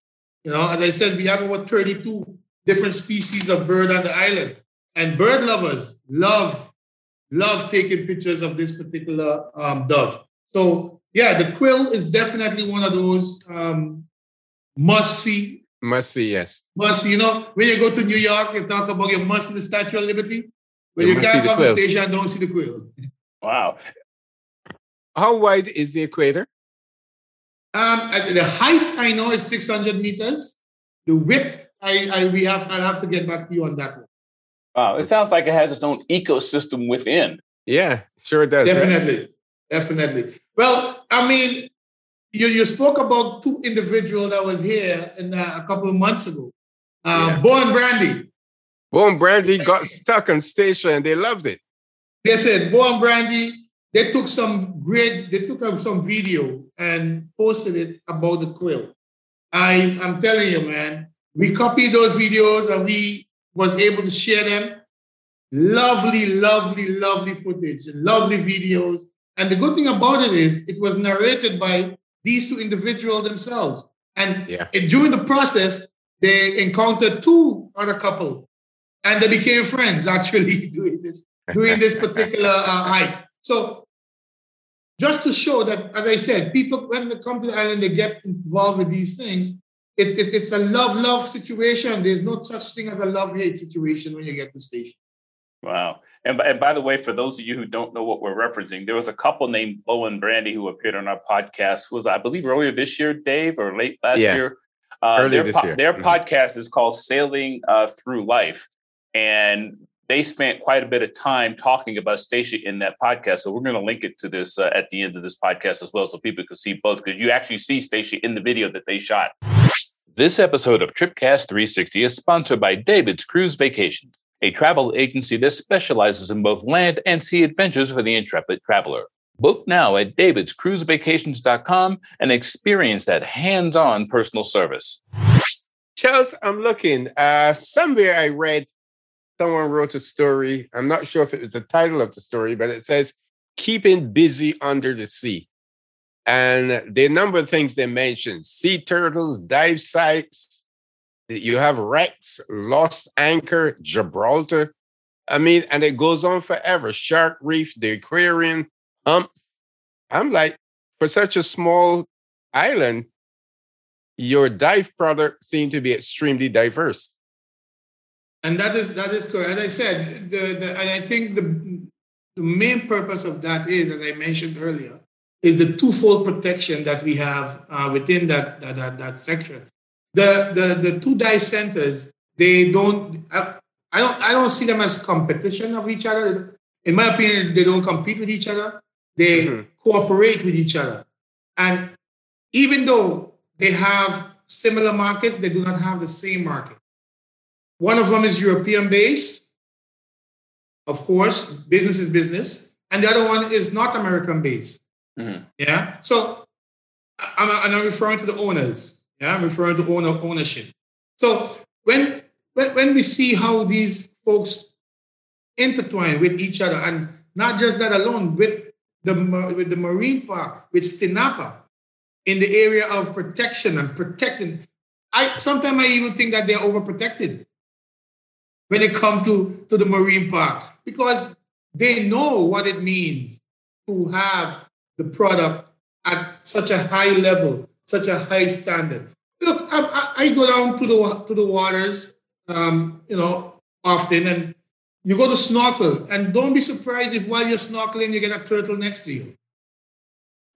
You know, as I said, we have about 32 different species of bird on the island, and bird lovers love love taking pictures of this particular um, dove. So yeah, the quill is definitely one of those um, must see. Must see, yes. Must see. You know, when you go to New York, you talk about you must see the Statue of Liberty. But you, you can't come to the Statia and don't see the quill. Wow. How wide is the equator? Um, the height I know is 600 meters. The width, I, I we have I'll have to get back to you on that one. Wow, it sounds like it has its own ecosystem within. Yeah, sure it does. Definitely, right? definitely. Well, I mean, you, you spoke about two individual that was here in, uh, a couple of months ago. Uh, yeah. Bo and Brandy. Bo and Brandy got stuck on Statia and they loved it. They said Bo and Brandy, they took some great, they took some video and posted it about the quill. I, I'm telling you, man, we copied those videos and we was able to share them. Lovely, lovely, lovely footage, and lovely videos. And the good thing about it is it was narrated by these two individuals themselves. And yeah. during the process, they encountered two other couple and they became friends actually doing this, doing this particular uh, hike. So just to show that, as I said, people, when they come to the island, they get involved with these things. It, it, it's a love-love situation. There's no such thing as a love-hate situation when you get to the Statia. Wow. And, and by the way, for those of you who don't know what we're referencing, there was a couple named Bo and Brandy who appeared on our podcast. Was I believe earlier this year, Dave, or late last yeah. year? Uh, earlier their, this year. Their mm-hmm. podcast is called Sailing uh, Through Life, and they spent quite a bit of time talking about Statia in that podcast. So we're going to link it to this uh, at the end of this podcast as well, so people can see both because you actually see Statia in the video that they shot. This episode of Tripcast 360 is sponsored by David's Cruise Vacations a travel agency that specializes in both land and sea adventures for the intrepid traveler. Book now at davidscruisevacations.com and experience that hands on personal service. Charles, I'm looking. Uh, somewhere I read someone wrote a story. I'm not sure if it was the title of the story, but it says Keeping Busy Under the Sea. And the number of things they mentioned sea turtles, dive sites, you have wrecks, Lost Anchor, Gibraltar. I mean, and it goes on forever. Shark Reef, the aquarium, humps. I'm like, for such a small island, your dive product seem to be extremely diverse. And that is that is correct. As I said, the, the and I think the the main purpose of that is, as I mentioned earlier, is the twofold protection that we have uh, within that, that, that that section the the the two dive centers they don't I, I don't I don't see them as competition of each other. In my opinion, they don't compete with each other. They mm-hmm. cooperate with each other. And even though they have similar markets, they do not have the same market. One of them is European based. Of course, business is business. And the other one is North American based. Mm-hmm. Yeah. So I'm, I'm referring to the owners. Yeah, I'm referring to owner ownership. So when, when when we see how these folks intertwine with each other, and not just that alone, with the with the marine park, with Stinapa, in the area of protection and protecting. I sometimes I even think that they're overprotected when they come to, to the marine park because they know what it means to have the product at such a high level such a high standard. Look, I, I go down to the to the waters, um, you know, often, and you go to snorkel, and don't be surprised if while you're snorkeling you get a turtle next to you.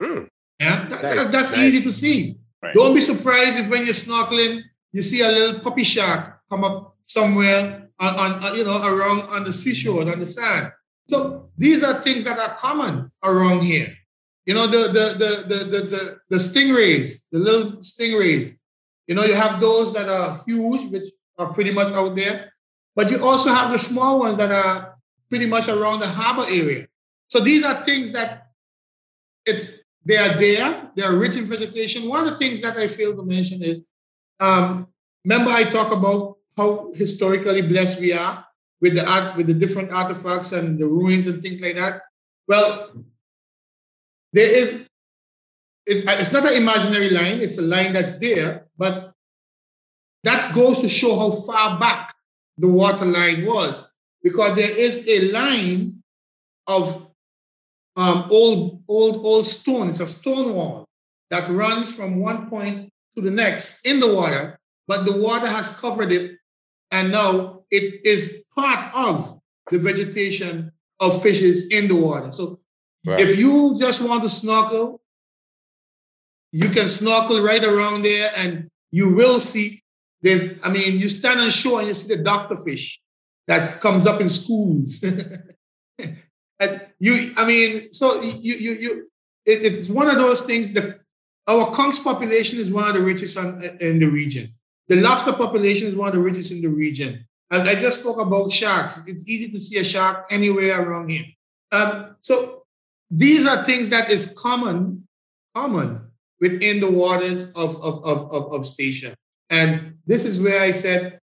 Mm. Yeah, that, nice. that's nice. easy to see. Right. Don't be surprised if when you're snorkeling you see a little puppy shark come up somewhere on, on, on you know around on the seashore on the sand. So these are things that are common around here. You know, the the the the the the, stingrays, the little stingrays. You know, you have those that are huge, which are pretty much out there, but you also have the small ones that are pretty much around the harbor area. So these are things that it's they are there. They are rich in vegetation. One of the things that I failed to mention is, um, remember I talk about how historically blessed we are with the art, with the different artifacts and the ruins and things like that. Well, there is, it, it's not an imaginary line, it's a line that's there, but that goes to show how far back the water line was because there is a line of um, old, old, old stone. It's a stone wall that runs from one point to the next in the water, but the water has covered it, and now it is part of the vegetation of fishes in the water. So right. if you just want to snorkel, you can snorkel right around there and you will see there's, I mean, you stand on shore and you see the doctor fish that comes up in schools. and you, I mean, so you, you, you, it, it's one of those things that our conch population is one of the richest on, in the region. The lobster population is one of the richest in the region. And I just spoke about sharks. It's easy to see a shark anywhere around here. Um, so these are things that is common, common within the waters of, of, of, of, of Statia. And this is where I said,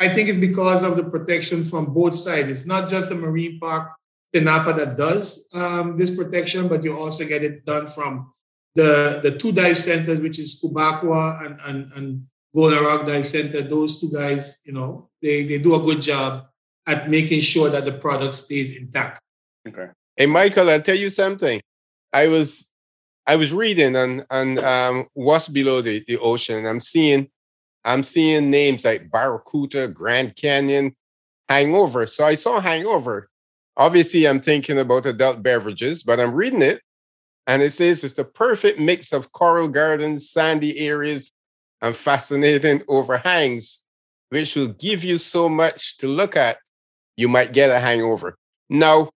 I think it's because of the protection from both sides. It's not just the Marine Park STINAPA that does um, this protection, but you also get it done from the, the two dive centers, which is Scubaqua and, and, and Golden Rock Dive Center. Those two guys, you know, they, they do a good job at making sure that the product stays intact. Okay. Hey, Michael, I'll tell you something. I was I was reading on on um, what's below the, the ocean. I'm seeing I'm seeing names like Barracuda, Grand Canyon, Hangover. So I saw Hangover. Obviously, I'm thinking about adult beverages, but I'm reading it, and it says it's the perfect mix of coral gardens, sandy areas, and fascinating overhangs which will give you so much to look at, you might get a hangover. Now,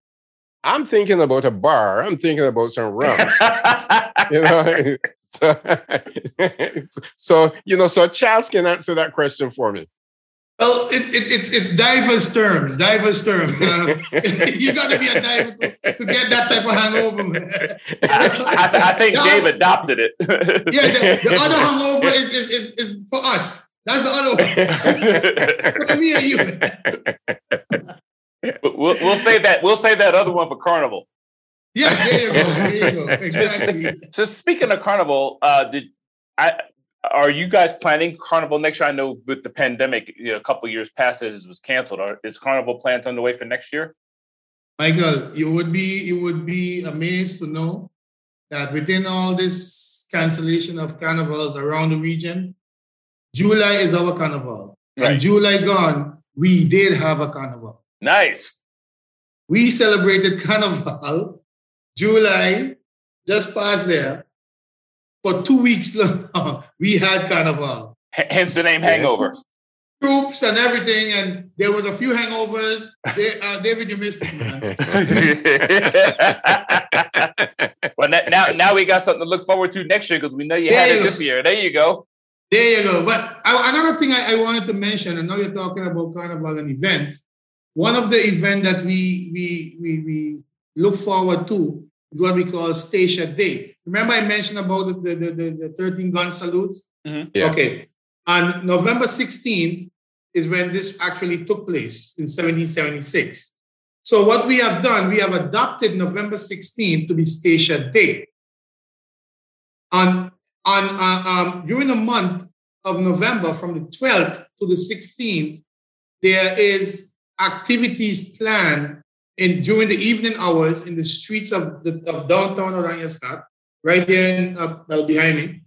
I'm thinking about a bar. I'm thinking about some rum. you know, so, so, you know, so Charles can answer that question for me. Well, it, it, it's it's diverse terms, diverse terms. Uh, you got to be a diver to, to, get that type of hangover. I, I, I, think Dave adopted it. yeah, the, the other hangover is, is, is, is for us. That's the other one. me and you. We'll, we'll save that. We'll save that other one for Carnival. Yes, there you go. There you go. Exactly. so, speaking of Carnival, uh, did I? Are you guys planning Carnival next year? I know with the pandemic, you know, a couple years past it was canceled. Are, is Carnival plans underway for next year? Michael, you would be you would be amazed to know that within all this cancellation of carnivals around the region, July is our carnival. Right. And July gone, we did have a carnival. Nice. We celebrated carnival July, just past there. For two weeks long, we had carnival. H- hence the name Hangover. Troops and everything, and there was a few hangovers. They, uh, David, you missed it, man. well, now, now we got something to look forward to next year because we know you there had you it this year. There you go. There you go. But I, another thing I, I, wanted to mention, I know you're talking about carnival and events. One of the events that we we we, we look forward to is what we call Statia Day. Remember, I mentioned about the, the, the, the 13 gun salute? Mm-hmm. Yeah. Okay. On November 16th is when this actually took place in 1776. So, what we have done, we have adopted November 16th to be Statia Day. On on uh, um, during the month of November, from the 12th to the 16th, there is activities planned in during the evening hours in the streets of, the, of downtown Oranjestad, right here in, uh, behind me.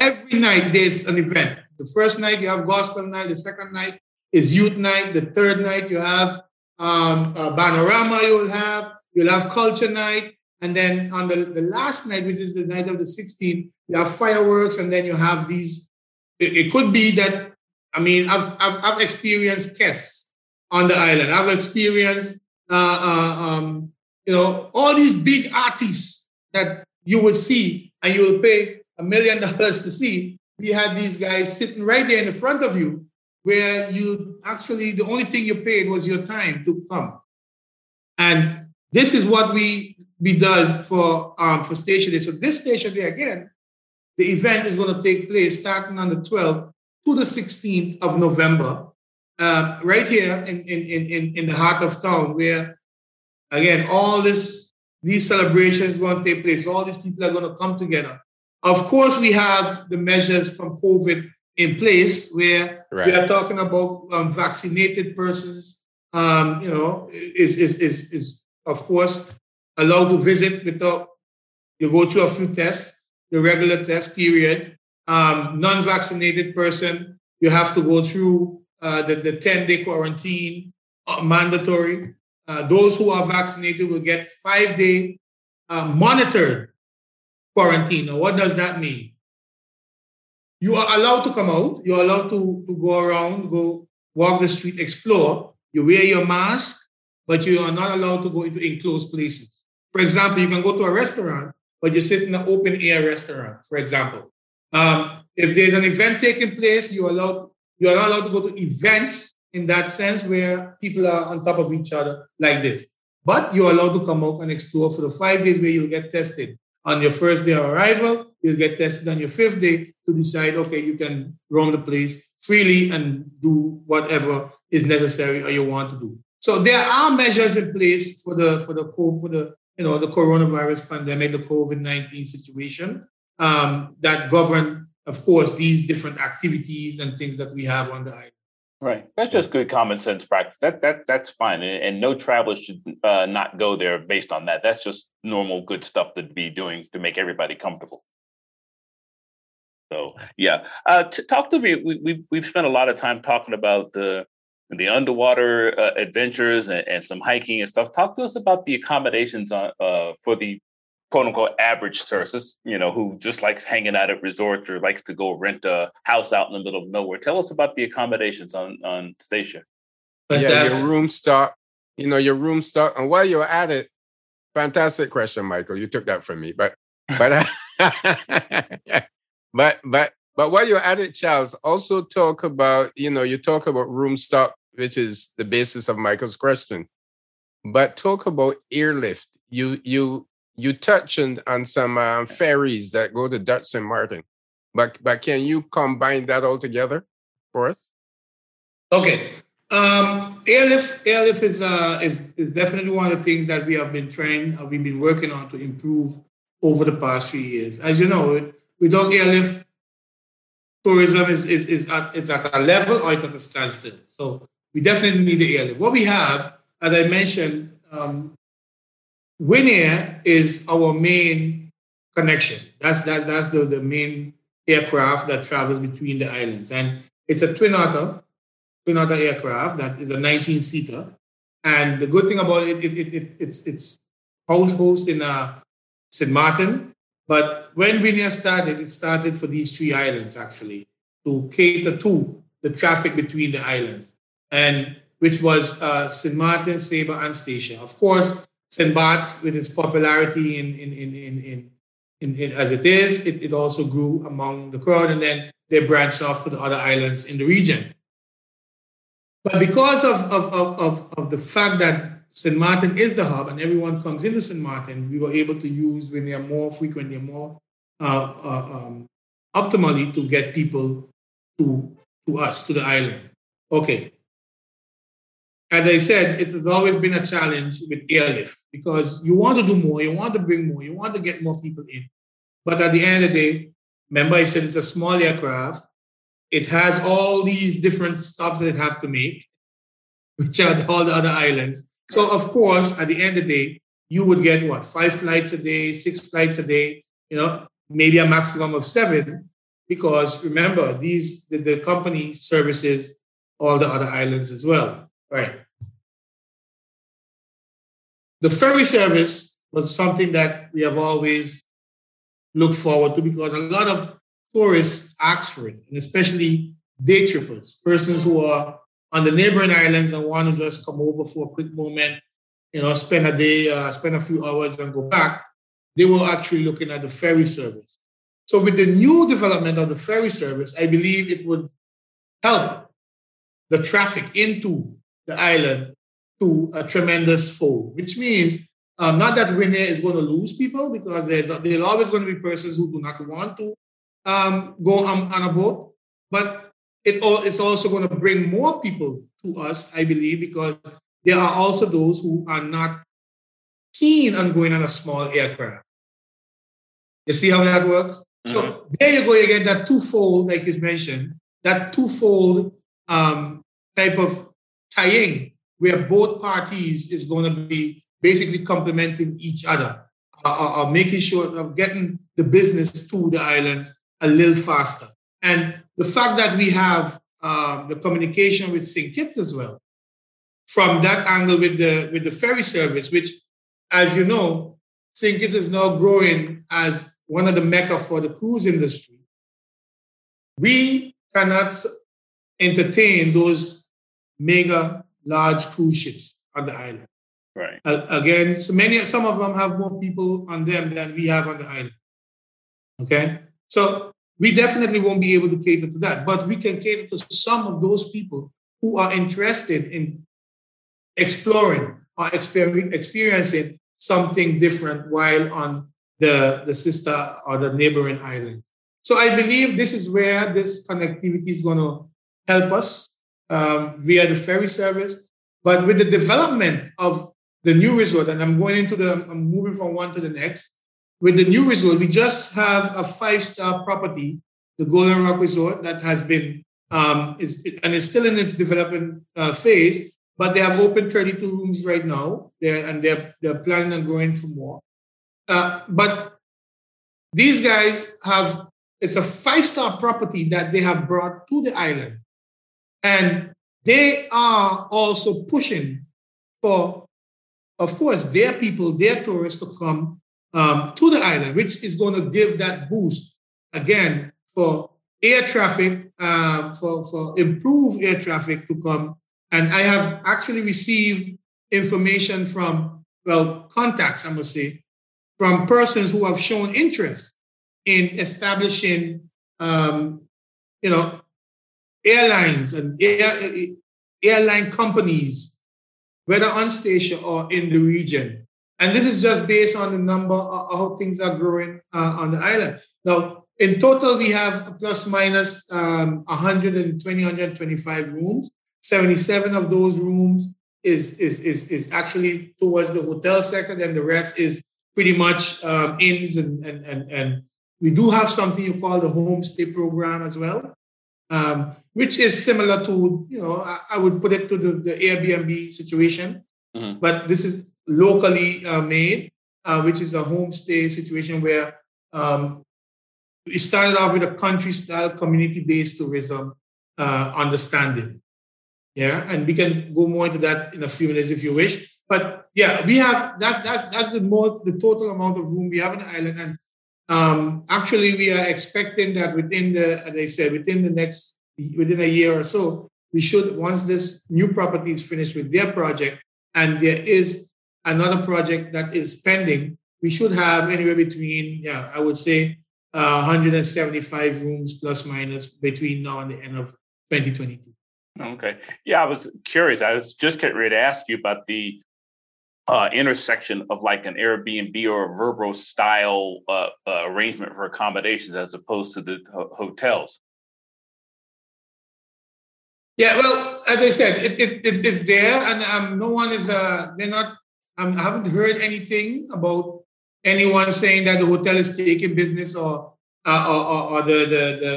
Every night there's an event. The first night you have gospel night. The second night is youth night. The third night you have um, a panorama. You will have you'll have culture night. And then on the, the last night, which is the night of the 16th, you have fireworks, and then you have these. It, it could be that, I mean, I've, I've, I've, experienced tests on the island. I've experienced, uh, uh, um, you know, all these big artists that you would see and you will pay a million dollars to see. We had these guys sitting right there in the front of you where you actually, the only thing you paid was your time to come. And this is what we we does for um, for Statia Day. So this Statia Day again, the event is going to take place starting on the 12th to the 16th of November, uh, right here in, in, in, in the heart of town, where again all this these celebrations are going to take place. All these people are going to come together. Of course, we have the measures from COVID in place, where right. we are talking about um, vaccinated persons. Um, you know, is, is is is of course allowed to visit without you go through a few tests, the regular test period, Um, non-vaccinated person, you have to go through uh, the, the 10-day quarantine, uh, mandatory. Uh, those who are vaccinated will get five-day uh, monitored quarantine. Now, what does that mean? You are allowed to come out. You're allowed to, to go around, go walk the street, explore. You wear your mask, but you are not allowed to go into enclosed places. For example, you can go to a restaurant, but you sit in an open air restaurant, for example. Um, if there's an event taking place, you're allowed, you're not allowed to go to events in that sense where people are on top of each other like this. But you're allowed to come out and explore for the five days where you'll get tested. On your first day of arrival, you'll get tested on your fifth day to decide, okay, you can roam the place freely and do whatever is necessary or you want to do. So there are measures in place for the for the for the you know the coronavirus pandemic, the COVID nineteen situation um, that govern, of course, these different activities and things that we have on the island. Right. That's just good common sense practice. That that that's fine, and, and no traveler should uh, not go there based on that. That's just normal good stuff to be doing to make everybody comfortable. So yeah, uh, to talk to me. We, we we've spent a lot of time talking about the the underwater uh, adventures and, and, some hiking and stuff. Talk to us about the accommodations on, uh, for the quote unquote average tourist, you know, who just likes hanging out at resorts or likes to go rent a house out in the middle of nowhere. Tell us about the accommodations on on Statia. Yeah, your room stock, you know, your room stock. And while you're at it, fantastic question, Michael. You took that from me, but but but but but while you're at it, Charles, also talk about, you know, you talk about room stock, which is the basis of Michael's question. But talk about airlift. You you you touched on some um, ferries that go to Dutch St. Martin, but but can you combine that all together for us? Okay. Um, airlift, airlift is, uh, is is definitely one of the things that we have been trying, uh, we've been working on to improve over the past few years. As you know, without airlift, tourism is, is, is at, it's at a level or it's at a standstill. So we definitely need the airlift. What we have, as I mentioned, um, Winair is our main connection. That's that's that's the, the main aircraft that travels between the islands. And it's a twin otter, twin otter aircraft that is a 19-seater. And the good thing about it, it, it, it it's it's house host in uh, St. Martin. But when Winair started, it started for these three islands actually to cater to the traffic between the islands, and which was uh, St. Martin, Saba, and Statia. Of course, Bart's, with its popularity in, in, in, in, in, in as it is, it, it also grew among the crowd, and then they branched off to the other islands in the region. But because of, of, of, of, of the fact that St. Martin is the hub and everyone comes into St. Martin, we were able to use Winair more frequently, more uh, uh, um, optimally to get people to, to us, to the island. Okay, as I said, it has always been a challenge with airlift because you want to do more, you want to bring more, you want to get more people in. But at the end of the day, remember I said it's a small aircraft. It has all these different stops that it have to make, which are all the other islands. So of course, at the end of the day, you would get what five flights a day, six flights a day, you know, maybe a maximum of seven, because remember these the, the company services all the other islands as well. Right. The ferry service was something that we have always looked forward to because a lot of tourists ask for it, and especially day trippers, persons who are on the neighboring islands and want to just come over for a quick moment, you know, spend a day, uh, spend a few hours and go back. They were actually looking at the ferry service. So with the new development of the ferry service, I believe it would help the traffic into the island to a tremendous fold, which means um, not that Winair is going to lose people because there's there's always going to be persons who do not want to um, go on, on, a boat, but it all, it's also going to bring more people to us, I believe, because there are also those who are not keen on going on a small aircraft. You see how that works? Mm-hmm. So there you go, you get that twofold, like you mentioned, that twofold um, type of tying where both parties is going to be basically complementing each other, uh, uh, uh, making sure of getting the business to the islands a little faster. And the fact that we have um, the communication with St. Kitts as well, from that angle with the with the ferry service, which, as you know, St. Kitts is now growing as one of the mecca for the cruise industry. We cannot entertain those mega large cruise ships on the island. Right. Uh, again, so many, some of them have more people on them than we have on the island. Okay, so we definitely won't be able to cater to that, but we can cater to some of those people who are interested in exploring or exper- experiencing something different while on the, the sister or the neighboring island. So I believe this is where this connectivity is going to help us um, via the ferry service. But with the development of the new resort, and I'm going into the, I'm moving from one to the next. With the new resort, we just have a five-star property, the Golden Rock Resort, that has been um, is and is still in its development uh, phase. But they have opened 32 rooms right now, they're, and they're they're planning on growing for more. Uh, but these guys have it's a five-star property that they have brought to the island, and they are also pushing for of course, their people, their tourists to come um, to the island, which is going to give that boost again for air traffic, uh, for, for improved air traffic to come. And I have actually received information from, well, contacts, I must say, from persons who have shown interest in establishing, um, you know, airlines and air, airline companies whether on Statia or in the region. And this is just based on the number of how things are growing uh, on the island. Now, in total, we have plus minus, um, 120, 125 rooms. 77 of those rooms is, is, is, is actually towards the hotel sector, and the rest is pretty much um, inns and, and, and, and we do have something you call the homestay program as well um, which is similar to, you know, I, I, would put it to the, the Airbnb situation, mm-hmm. but this is locally uh, made, uh, which is a homestay situation where um, we started off with a country style community based tourism uh, understanding. Yeah, and we can go more into that in a few minutes if you wish. But yeah, we have that. That's that's the most the total amount of room we have in the island, and um, actually, we are expecting that within the, as I said, within the next, within a year or so, we should, once this new property is finished with their project, and there is another project that is pending, we should have anywhere between, yeah, I would say uh, 175 rooms plus minus between now and the end of 2022. Okay. Yeah, I was curious. I was just getting ready to ask you about the uh, intersection of like an Airbnb or a Vrbo style uh, uh, arrangement for accommodations as opposed to the ho- hotels? Yeah, well, as I said, it, it, it's, it's there, and um, no one is. Uh, they're not. Um, I haven't heard anything about anyone saying that the hotel is taking business or uh, or, or, or the, the the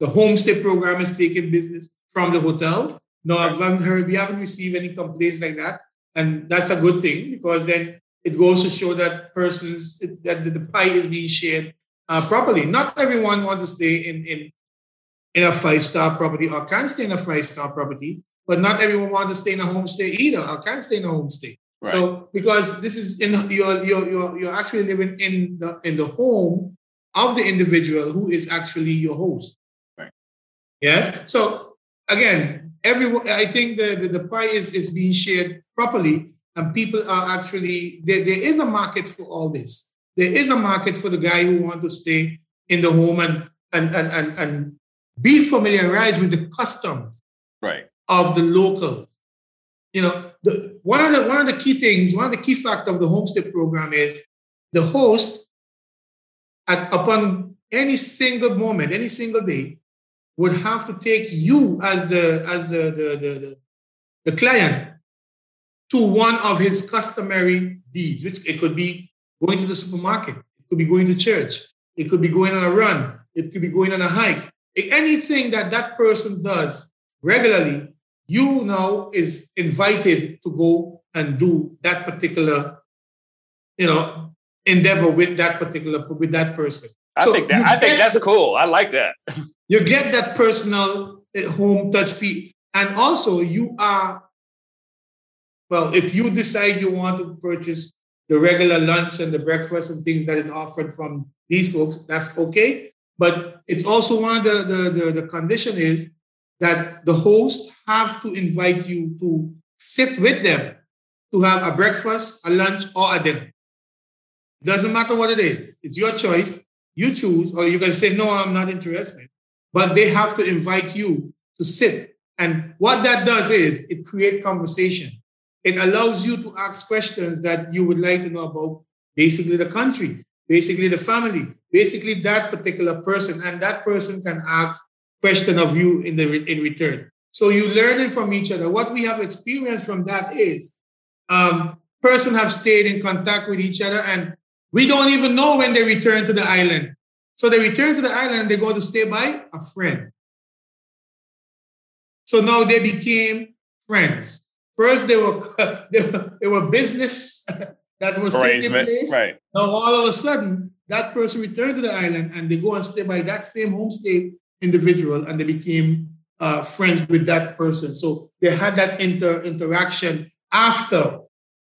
the homestay program is taking business from the hotel. No, I haven't heard. We haven't received any complaints like that. And that's a good thing because then it goes to show that persons, that the pie is being shared uh, properly. Not everyone wants to stay in, in, in a five-star property or can stay in a five-star property, but not everyone wants to stay in a homestay either or can stay in a homestay. Right. So because this is in you're, you're you're you're actually living in the in the home of the individual who is actually your host. Right. Yes. So again, everyone I think the, the, the pie is, is being shared properly, and people are actually there, there is a market for all this. There is a market for the guy who wants to stay in the home and and and and, and be familiarized with the customs right. of the locals. You know, the, one of the one of the key things, one of the key factors of the homestay program is the host, at, upon any single moment, any single day, would have to take you as the as the the, the, the, the client to one of his customary deeds, which it could be going to the supermarket, it could be going to church, it could be going on a run, it could be going on a hike. Anything that that person does regularly, you now is invited to go and do that particular, you know, endeavor with that particular with that person. I so think that I think that's the, cool. I like that. You get that personal eh, home touch feel. And also you are well, if you decide you want to purchase the regular lunch and the breakfast and things that is offered from these folks, that's okay. But it's also one of the, the, the, the condition is that the host have to invite you to sit with them to have a breakfast, a lunch, or a dinner. Doesn't matter what it is. It's your choice. You choose, or you can say, no, I'm not interested. But they have to invite you to sit. And what that does is it creates conversation. It allows you to ask questions that you would like to know about basically the country, basically the family, basically that particular person. And that person can ask question of you in the in return. So you learning from each other. What we have experienced from that is um, person have stayed in contact with each other and we don't even know when they return to the island. So they return to the island, they go to stay by a friend. So now they became friends. First, they were they were, they were business that was taking place. Right. Now all of a sudden, that person returned to the island and they go and stay by that same homestay individual, and they became uh, friends with that person. So they had that inter interaction after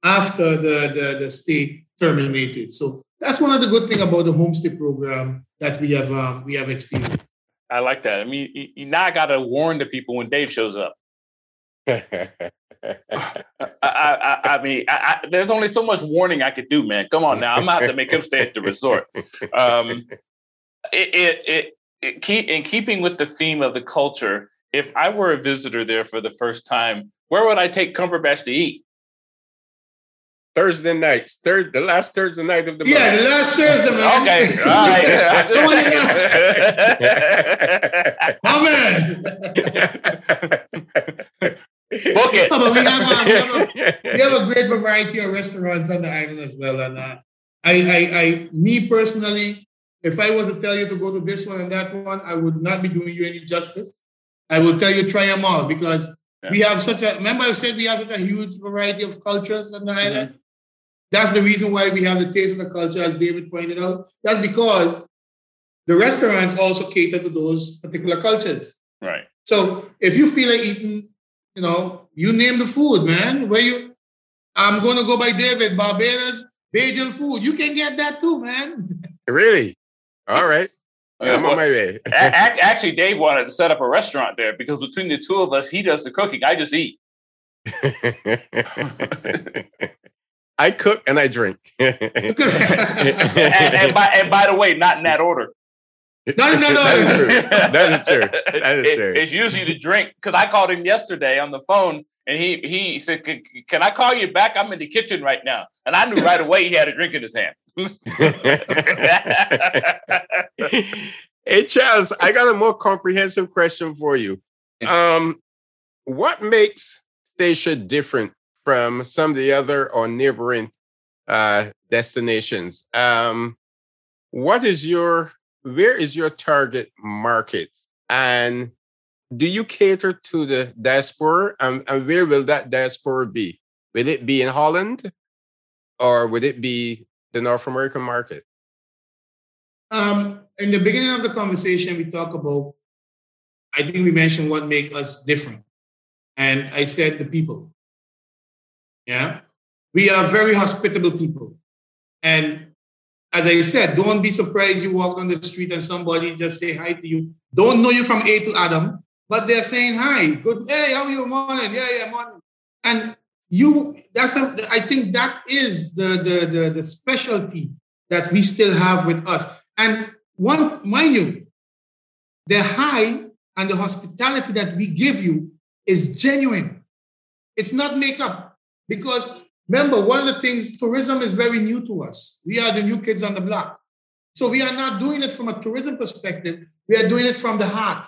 after the, the, the stay terminated. So that's one of the good things about the homestay program that we have um, we have experienced. I like that. I mean, you, now I got to warn the people when Dave shows up. I, I, I, mean, I, there's only so much warning I could do, man. Come on now, I'm gonna have to make him stay at the resort. Um, it, it, it, it keep, in keeping with the theme of the culture, if I were a visitor there for the first time, where would I take Cumberbatch to eat? Thursday nights, third the last Thursday night of the month. Yeah, the last Thursday, man. Okay, all right. Amen. Book it. No, but we have, a, we, have a, we have a great variety of restaurants on the island as well. And uh, I, I, I, me personally, if I was to tell you to go to this one and that one, I would not be doing you any justice. I will tell you try them all because yeah. we have such a. Remember, I said we have such a huge variety of cultures on the mm-hmm. island. Mm-hmm. That's the reason why we have the taste of the culture, as David pointed out. That's because the restaurants also cater to those particular cultures. Right. So if you feel like eating you know, you name the food, man. Where you, I'm going to go by David, Barbados, Bajan food. You can get that too, man. Really? All right. I'm on my way. Actually, Dave wanted to set up a restaurant there because between the two of us, he does the cooking. I just eat. I cook and I drink. and, and, by, and by the way, not in that order. No, no, no. that is true. That is true. That is it, true. It's usually the drink because I called him yesterday on the phone and he he said, "Can I call you back? I'm in the kitchen right now." And I knew right away he had a drink in his hand. hey, Charles, I got a more comprehensive question for you. Um, what makes Statia different from some of the other or neighboring uh, destinations? Um, what is your where is your target market? And do you cater to the diaspora? And, and where will that diaspora be? Will it be in Holland or would it be the North American market? Um, in the beginning of the conversation, we talk about, I think we mentioned what makes us different. And I said the people. Yeah. We are very hospitable people. And as I said, don't be surprised you walk on the street and somebody just say hi to you. Don't know you from A to Adam, but they're saying hi. Good, hey, how are you? Morning. Yeah, yeah, morning. And you, that's a, I think that is the, the, the, the specialty that we still have with us. And one, mind you, the hi and the hospitality that we give you is genuine. It's not makeup because Remember, one of the things, tourism is very new to us. We are the new kids on the block. So we are not doing it from a tourism perspective. We are doing it from the heart.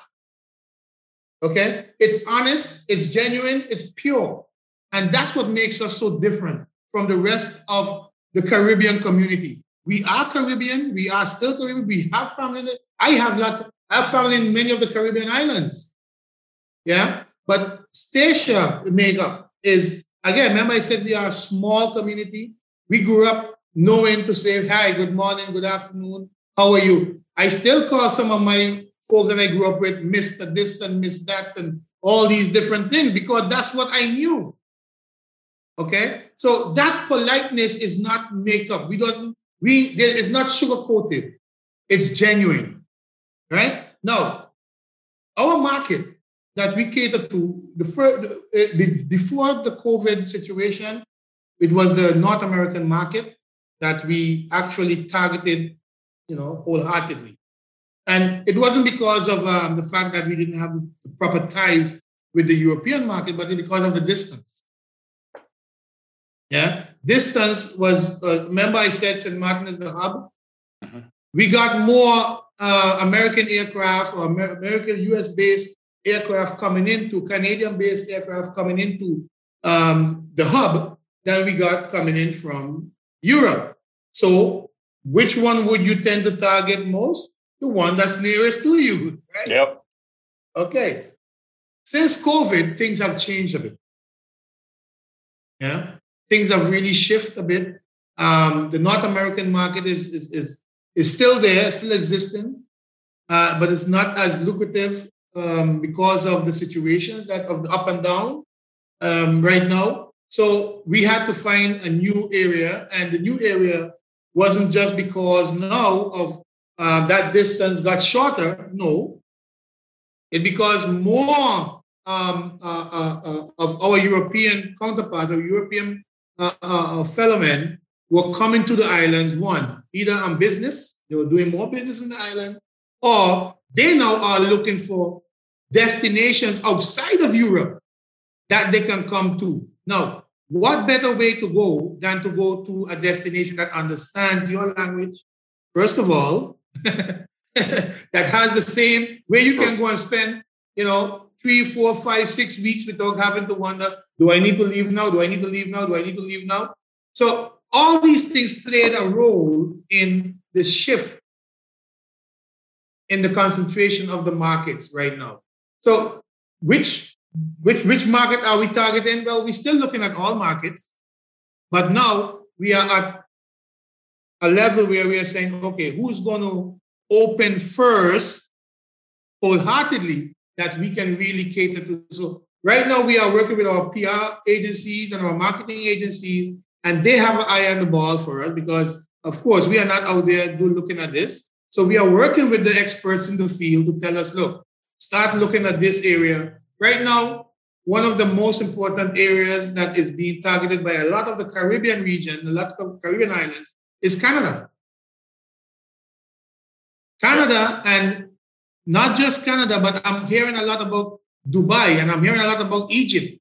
Okay? It's honest, it's genuine, it's pure. And that's what makes us so different from the rest of the Caribbean community. We are Caribbean, we are still Caribbean, we have family. I have lots, I have family in many of the Caribbean islands. Yeah? But Statia makeup is Again, remember I said we are a small community. We grew up knowing to say hi, good morning, good afternoon, How are you? I still call some of my folks that I grew up with Mr. This and Miss That and all these different things because that's what I knew. Okay, so that politeness is not makeup. We doesn't we there is not sugar coated. It's genuine, right? Now, our market that we cater to the first, uh, before the COVID situation, it was the North American market that we actually targeted, you know, wholeheartedly. And it wasn't because of um, the fact that we didn't have the proper ties with the European market, but because of the distance. Yeah, distance was. Uh, remember, I said St. Martin is the hub. Mm-hmm. We got more uh, American aircraft or Amer- American U.S. based aircraft coming into Canadian based aircraft coming into um, the hub than we got coming in from Europe. So, which one would you tend to target most? The one that's nearest to you, right? Yep. Okay. Since COVID, things have changed a bit. Yeah things have really shifted a bit. Um, the North American market is, is, is, is still there, still existing, uh, but it's not as lucrative um, because of the situations that of the up and down um, right now. So we had to find a new area, and the new area wasn't just because now of uh, that distance got shorter. No, it because more um, uh, uh, uh of our European counterparts, our European uh, uh, fellow men were coming to the islands, one, either on business, they were doing more business in the island, or they now are looking for destinations outside of Europe that they can come to. Now, what better way to go than to go to a destination that understands your language, first of all, that has the same where you can go and spend, you know, three, four, five, six weeks without having to wonder, do I need to leave now? Do I need to leave now? Do I need to leave now? So all these things played a role in the shift in the concentration of the markets right now. So which which which market are we targeting? Well, we're still looking at all markets, but now we are at a level where we are saying, okay, who's going to open first wholeheartedly that we can really cater to? So Right now, we are working with our PR agencies and our marketing agencies, and they have an eye on the ball for us because, of course, we are not out there looking at this. So we are working with the experts in the field to tell us, look, start looking at this area. Right now, one of the most important areas that is being targeted by a lot of the Caribbean region, a lot of Caribbean islands, is Canada. Canada, and not just Canada, but I'm hearing a lot about Dubai, and I'm hearing a lot about Egypt.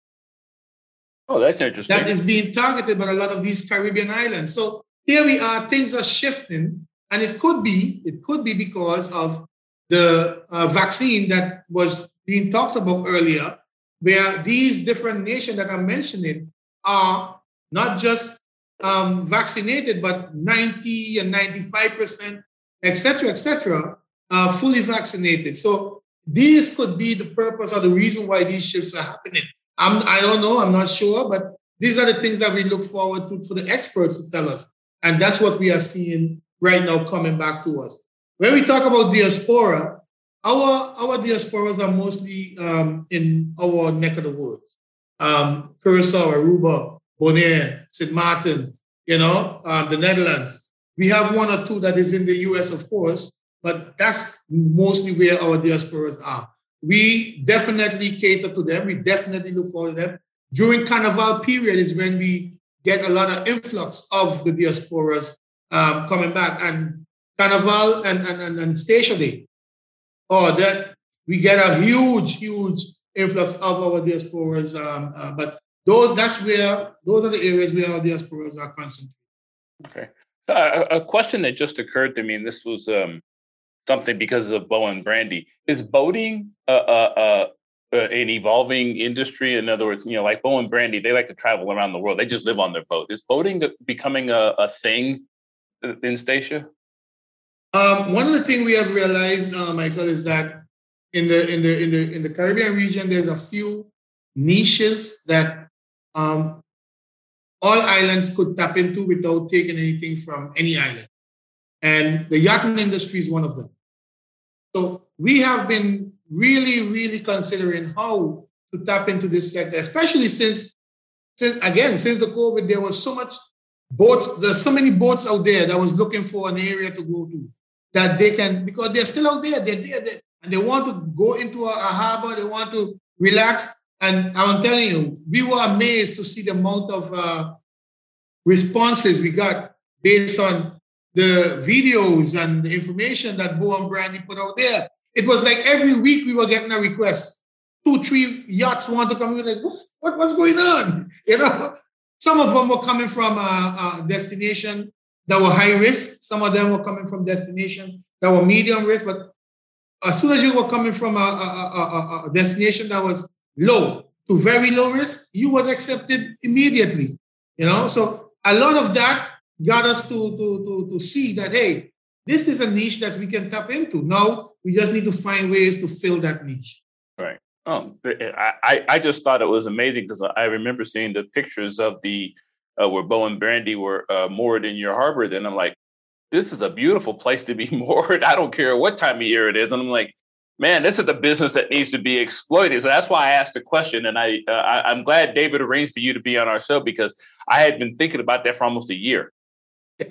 Oh, that's interesting. That is being targeted by a lot of these Caribbean islands. So here we are, things are shifting, and it could be, it could be because of the uh, vaccine that was being talked about earlier, where these different nations that I'm mentioning are not just um, vaccinated, but 90 and 95%, etc., etc., uh, fully vaccinated. So these could be the purpose or the reason why these shifts are happening. I'm, I don't know, I'm not sure, but these are the things that we look forward to for the experts to tell us. And that's what we are seeing right now coming back to us. When we talk about diaspora, our, our diasporas are mostly um, in our neck of the woods. Um, Curacao, Aruba, Bonaire, St. Martin, you know, um, the Netherlands. We have one or two that is in the US, of course, but that's mostly where our diasporas are. We definitely cater to them. We definitely look for them. During Carnival period is when we get a lot of influx of the diasporas um, coming back. And Carnival and, and, and, and Statia Day, oh, that we get a huge, huge influx of our diasporas. Um, uh, but those that's where those are the areas where our diasporas are concentrated. Okay. A, a question that just occurred to me, and this was um, something because of Bo and Brandy. Is boating uh, uh, an evolving industry? In other words, you know, like Bo and Brandy, they like to travel around the world. They just live on their boat. Is boating becoming a, a thing in Statia? Um, one of the things we have realized, uh, Michael, is that in the in the in the in the Caribbean region, there's a few niches that um, all islands could tap into without taking anything from any island. and the yachting industry is one of them. So we have been really, really considering how to tap into this sector, especially since, since again, since the COVID, there was so much boats, there's so many boats out there that was looking for an area to go to that they can, because they're still out there, they're there, they're, and they want to go into a, a harbor, they want to relax. And I'm telling you, we were amazed to see the amount of uh, responses we got based on the videos and the information that Bo and Brandy put out there. It was like every week we were getting a request. Two, three yachts want to come. We were like, what, what's going on? You know, some of them were coming from a, a destination that were high risk. Some of them were coming from destination that were medium risk. But as soon as you were coming from a, a, a, a destination that was low to very low risk, you was accepted immediately. You know, so a lot of that got us to, to, to, to see that, hey, this is a niche that we can tap into. Now we just need to find ways to fill that niche. Right. Um, I, I just thought it was amazing because I remember seeing the pictures of the uh, where Bo and Brandy were uh, moored in your harbor. Then I'm like, this is a beautiful place to be moored. I don't care what time of year it is. And I'm like, man, this is the business that needs to be exploited. So that's why I asked the question, and I, uh, I am glad David arranged for you to be on our show because I had been thinking about that for almost a year.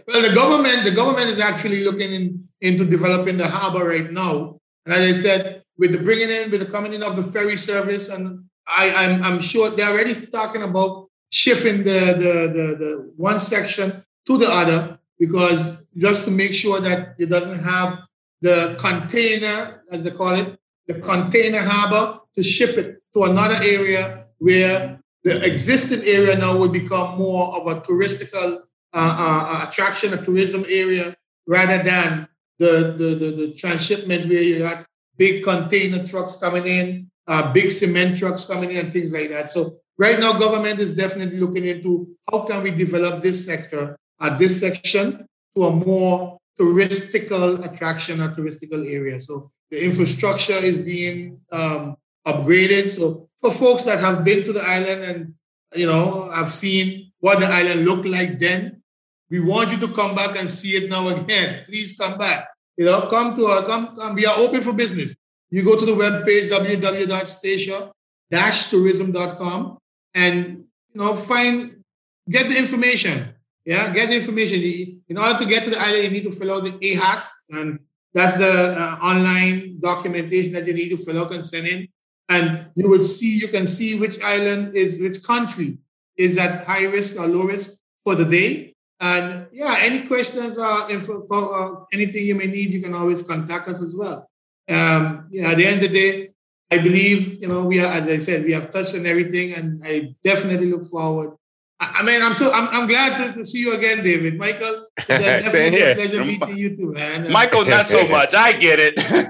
Well, the government the government is actually looking in, into developing the harbor right now, and as I said, with the bringing in, with the coming in of the ferry service, and I, I'm I'm sure they're already talking about shifting the the the, the one section to the other because just to make sure that it doesn't have the container, as they call it, the container harbor, to shift it to another area where the existing area now will become more of a touristical uh, uh, attraction, a tourism area, rather than the, the, the, the, transshipment where you got big container trucks coming in, uh, big cement trucks coming in, and things like that. So right now, government is definitely looking into how can we develop this sector at this section to a more touristical attraction or touristical area. So the infrastructure is being um, upgraded. So for folks that have been to the island and you know have seen what the island looked like then, we want you to come back and see it now again. Please come back. You know, come to our come. We are open for business. You go to the webpage www.statia-tourism.com and you know find get the information yeah, get the information. In order to get to the island, you need to fill out the AHAS, and that's the uh, online documentation that you need to fill out and send in. And you will see, you can see which island is, which country is at high risk or low risk for the day. And yeah, any questions or info, or anything you may need, you can always contact us as well. Um, yeah, at the end of the day, I believe, you know, we are, as I said, we have touched on everything, and I definitely look forward I mean, I'm so I'm, I'm glad to, to see you again, David. Michael, definitely a pleasure meeting you too, man. Michael, not so much. I get it. uh,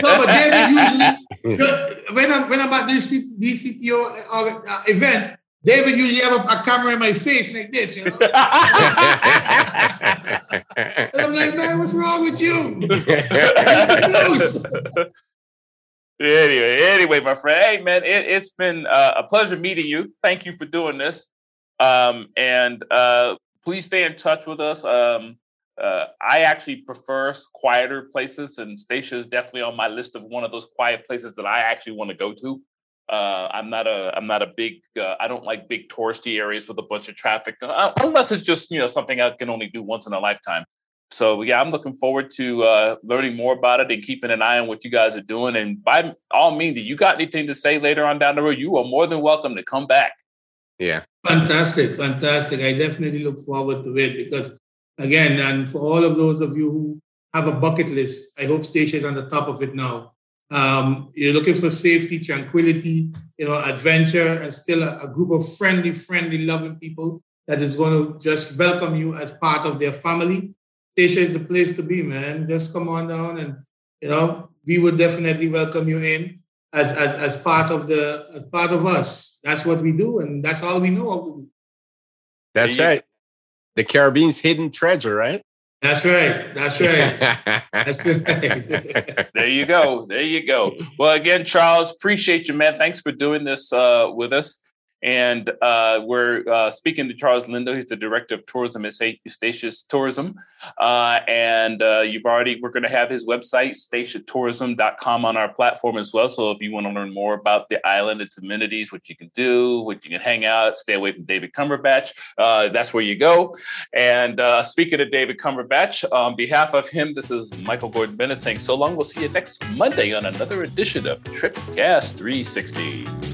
no, but David usually when I'm when I'm at this DCTO uh, uh, event, David usually have a, a, camera in my face like this, you know. and I'm like, man, what's wrong with you? Anyway, anyway, my friend. Hey, man, it, has been uh, a pleasure meeting you. Thank you for doing this. Um, and uh, please stay in touch with us. Um, uh, I actually prefer quieter places, and Statia is definitely on my list of one of those quiet places that I actually want to go to. Uh, I'm not a I'm not a big uh, I don't like big touristy areas with a bunch of traffic uh, unless it's just you know something I can only do once in a lifetime. So yeah, I'm looking forward to uh, learning more about it and keeping an eye on what you guys are doing. And by all means, if you got anything to say later on down the road, you are more than welcome to come back. Yeah. Fantastic, fantastic. I definitely look forward to it because, again, and for all of those of you who have a bucket list, I hope Statia is on the top of it now. Um, you're looking for safety, tranquility, you know, adventure, and still a, a group of friendly, friendly, loving people that is going to just welcome you as part of their family. Statia is the place to be, man. Just come on down, and you know, we would definitely welcome you in as as as part of the as part of us. That's what we do, and that's all we know how to do. That's right. The Caribbean's hidden treasure, right? That's right. That's right. That's right. there you go. There you go. Well, again, Charles, appreciate you, man. Thanks for doing this uh, with us. And uh, we're uh, speaking to Charles Lindo. He's the director of tourism at Statia Tourism. Uh, and uh, you've already, we're going to have his website, statiatourism.com, on our platform as well. So if you want to learn more about the island, its amenities, what you can do, what you can hang out, stay away from David Cumberbatch, uh, that's where you go. And uh, speaking of David Cumberbatch, on behalf of him, this is Michael Gordon Bennett saying so long. We'll see you next Monday on another edition of Trip Gas 360.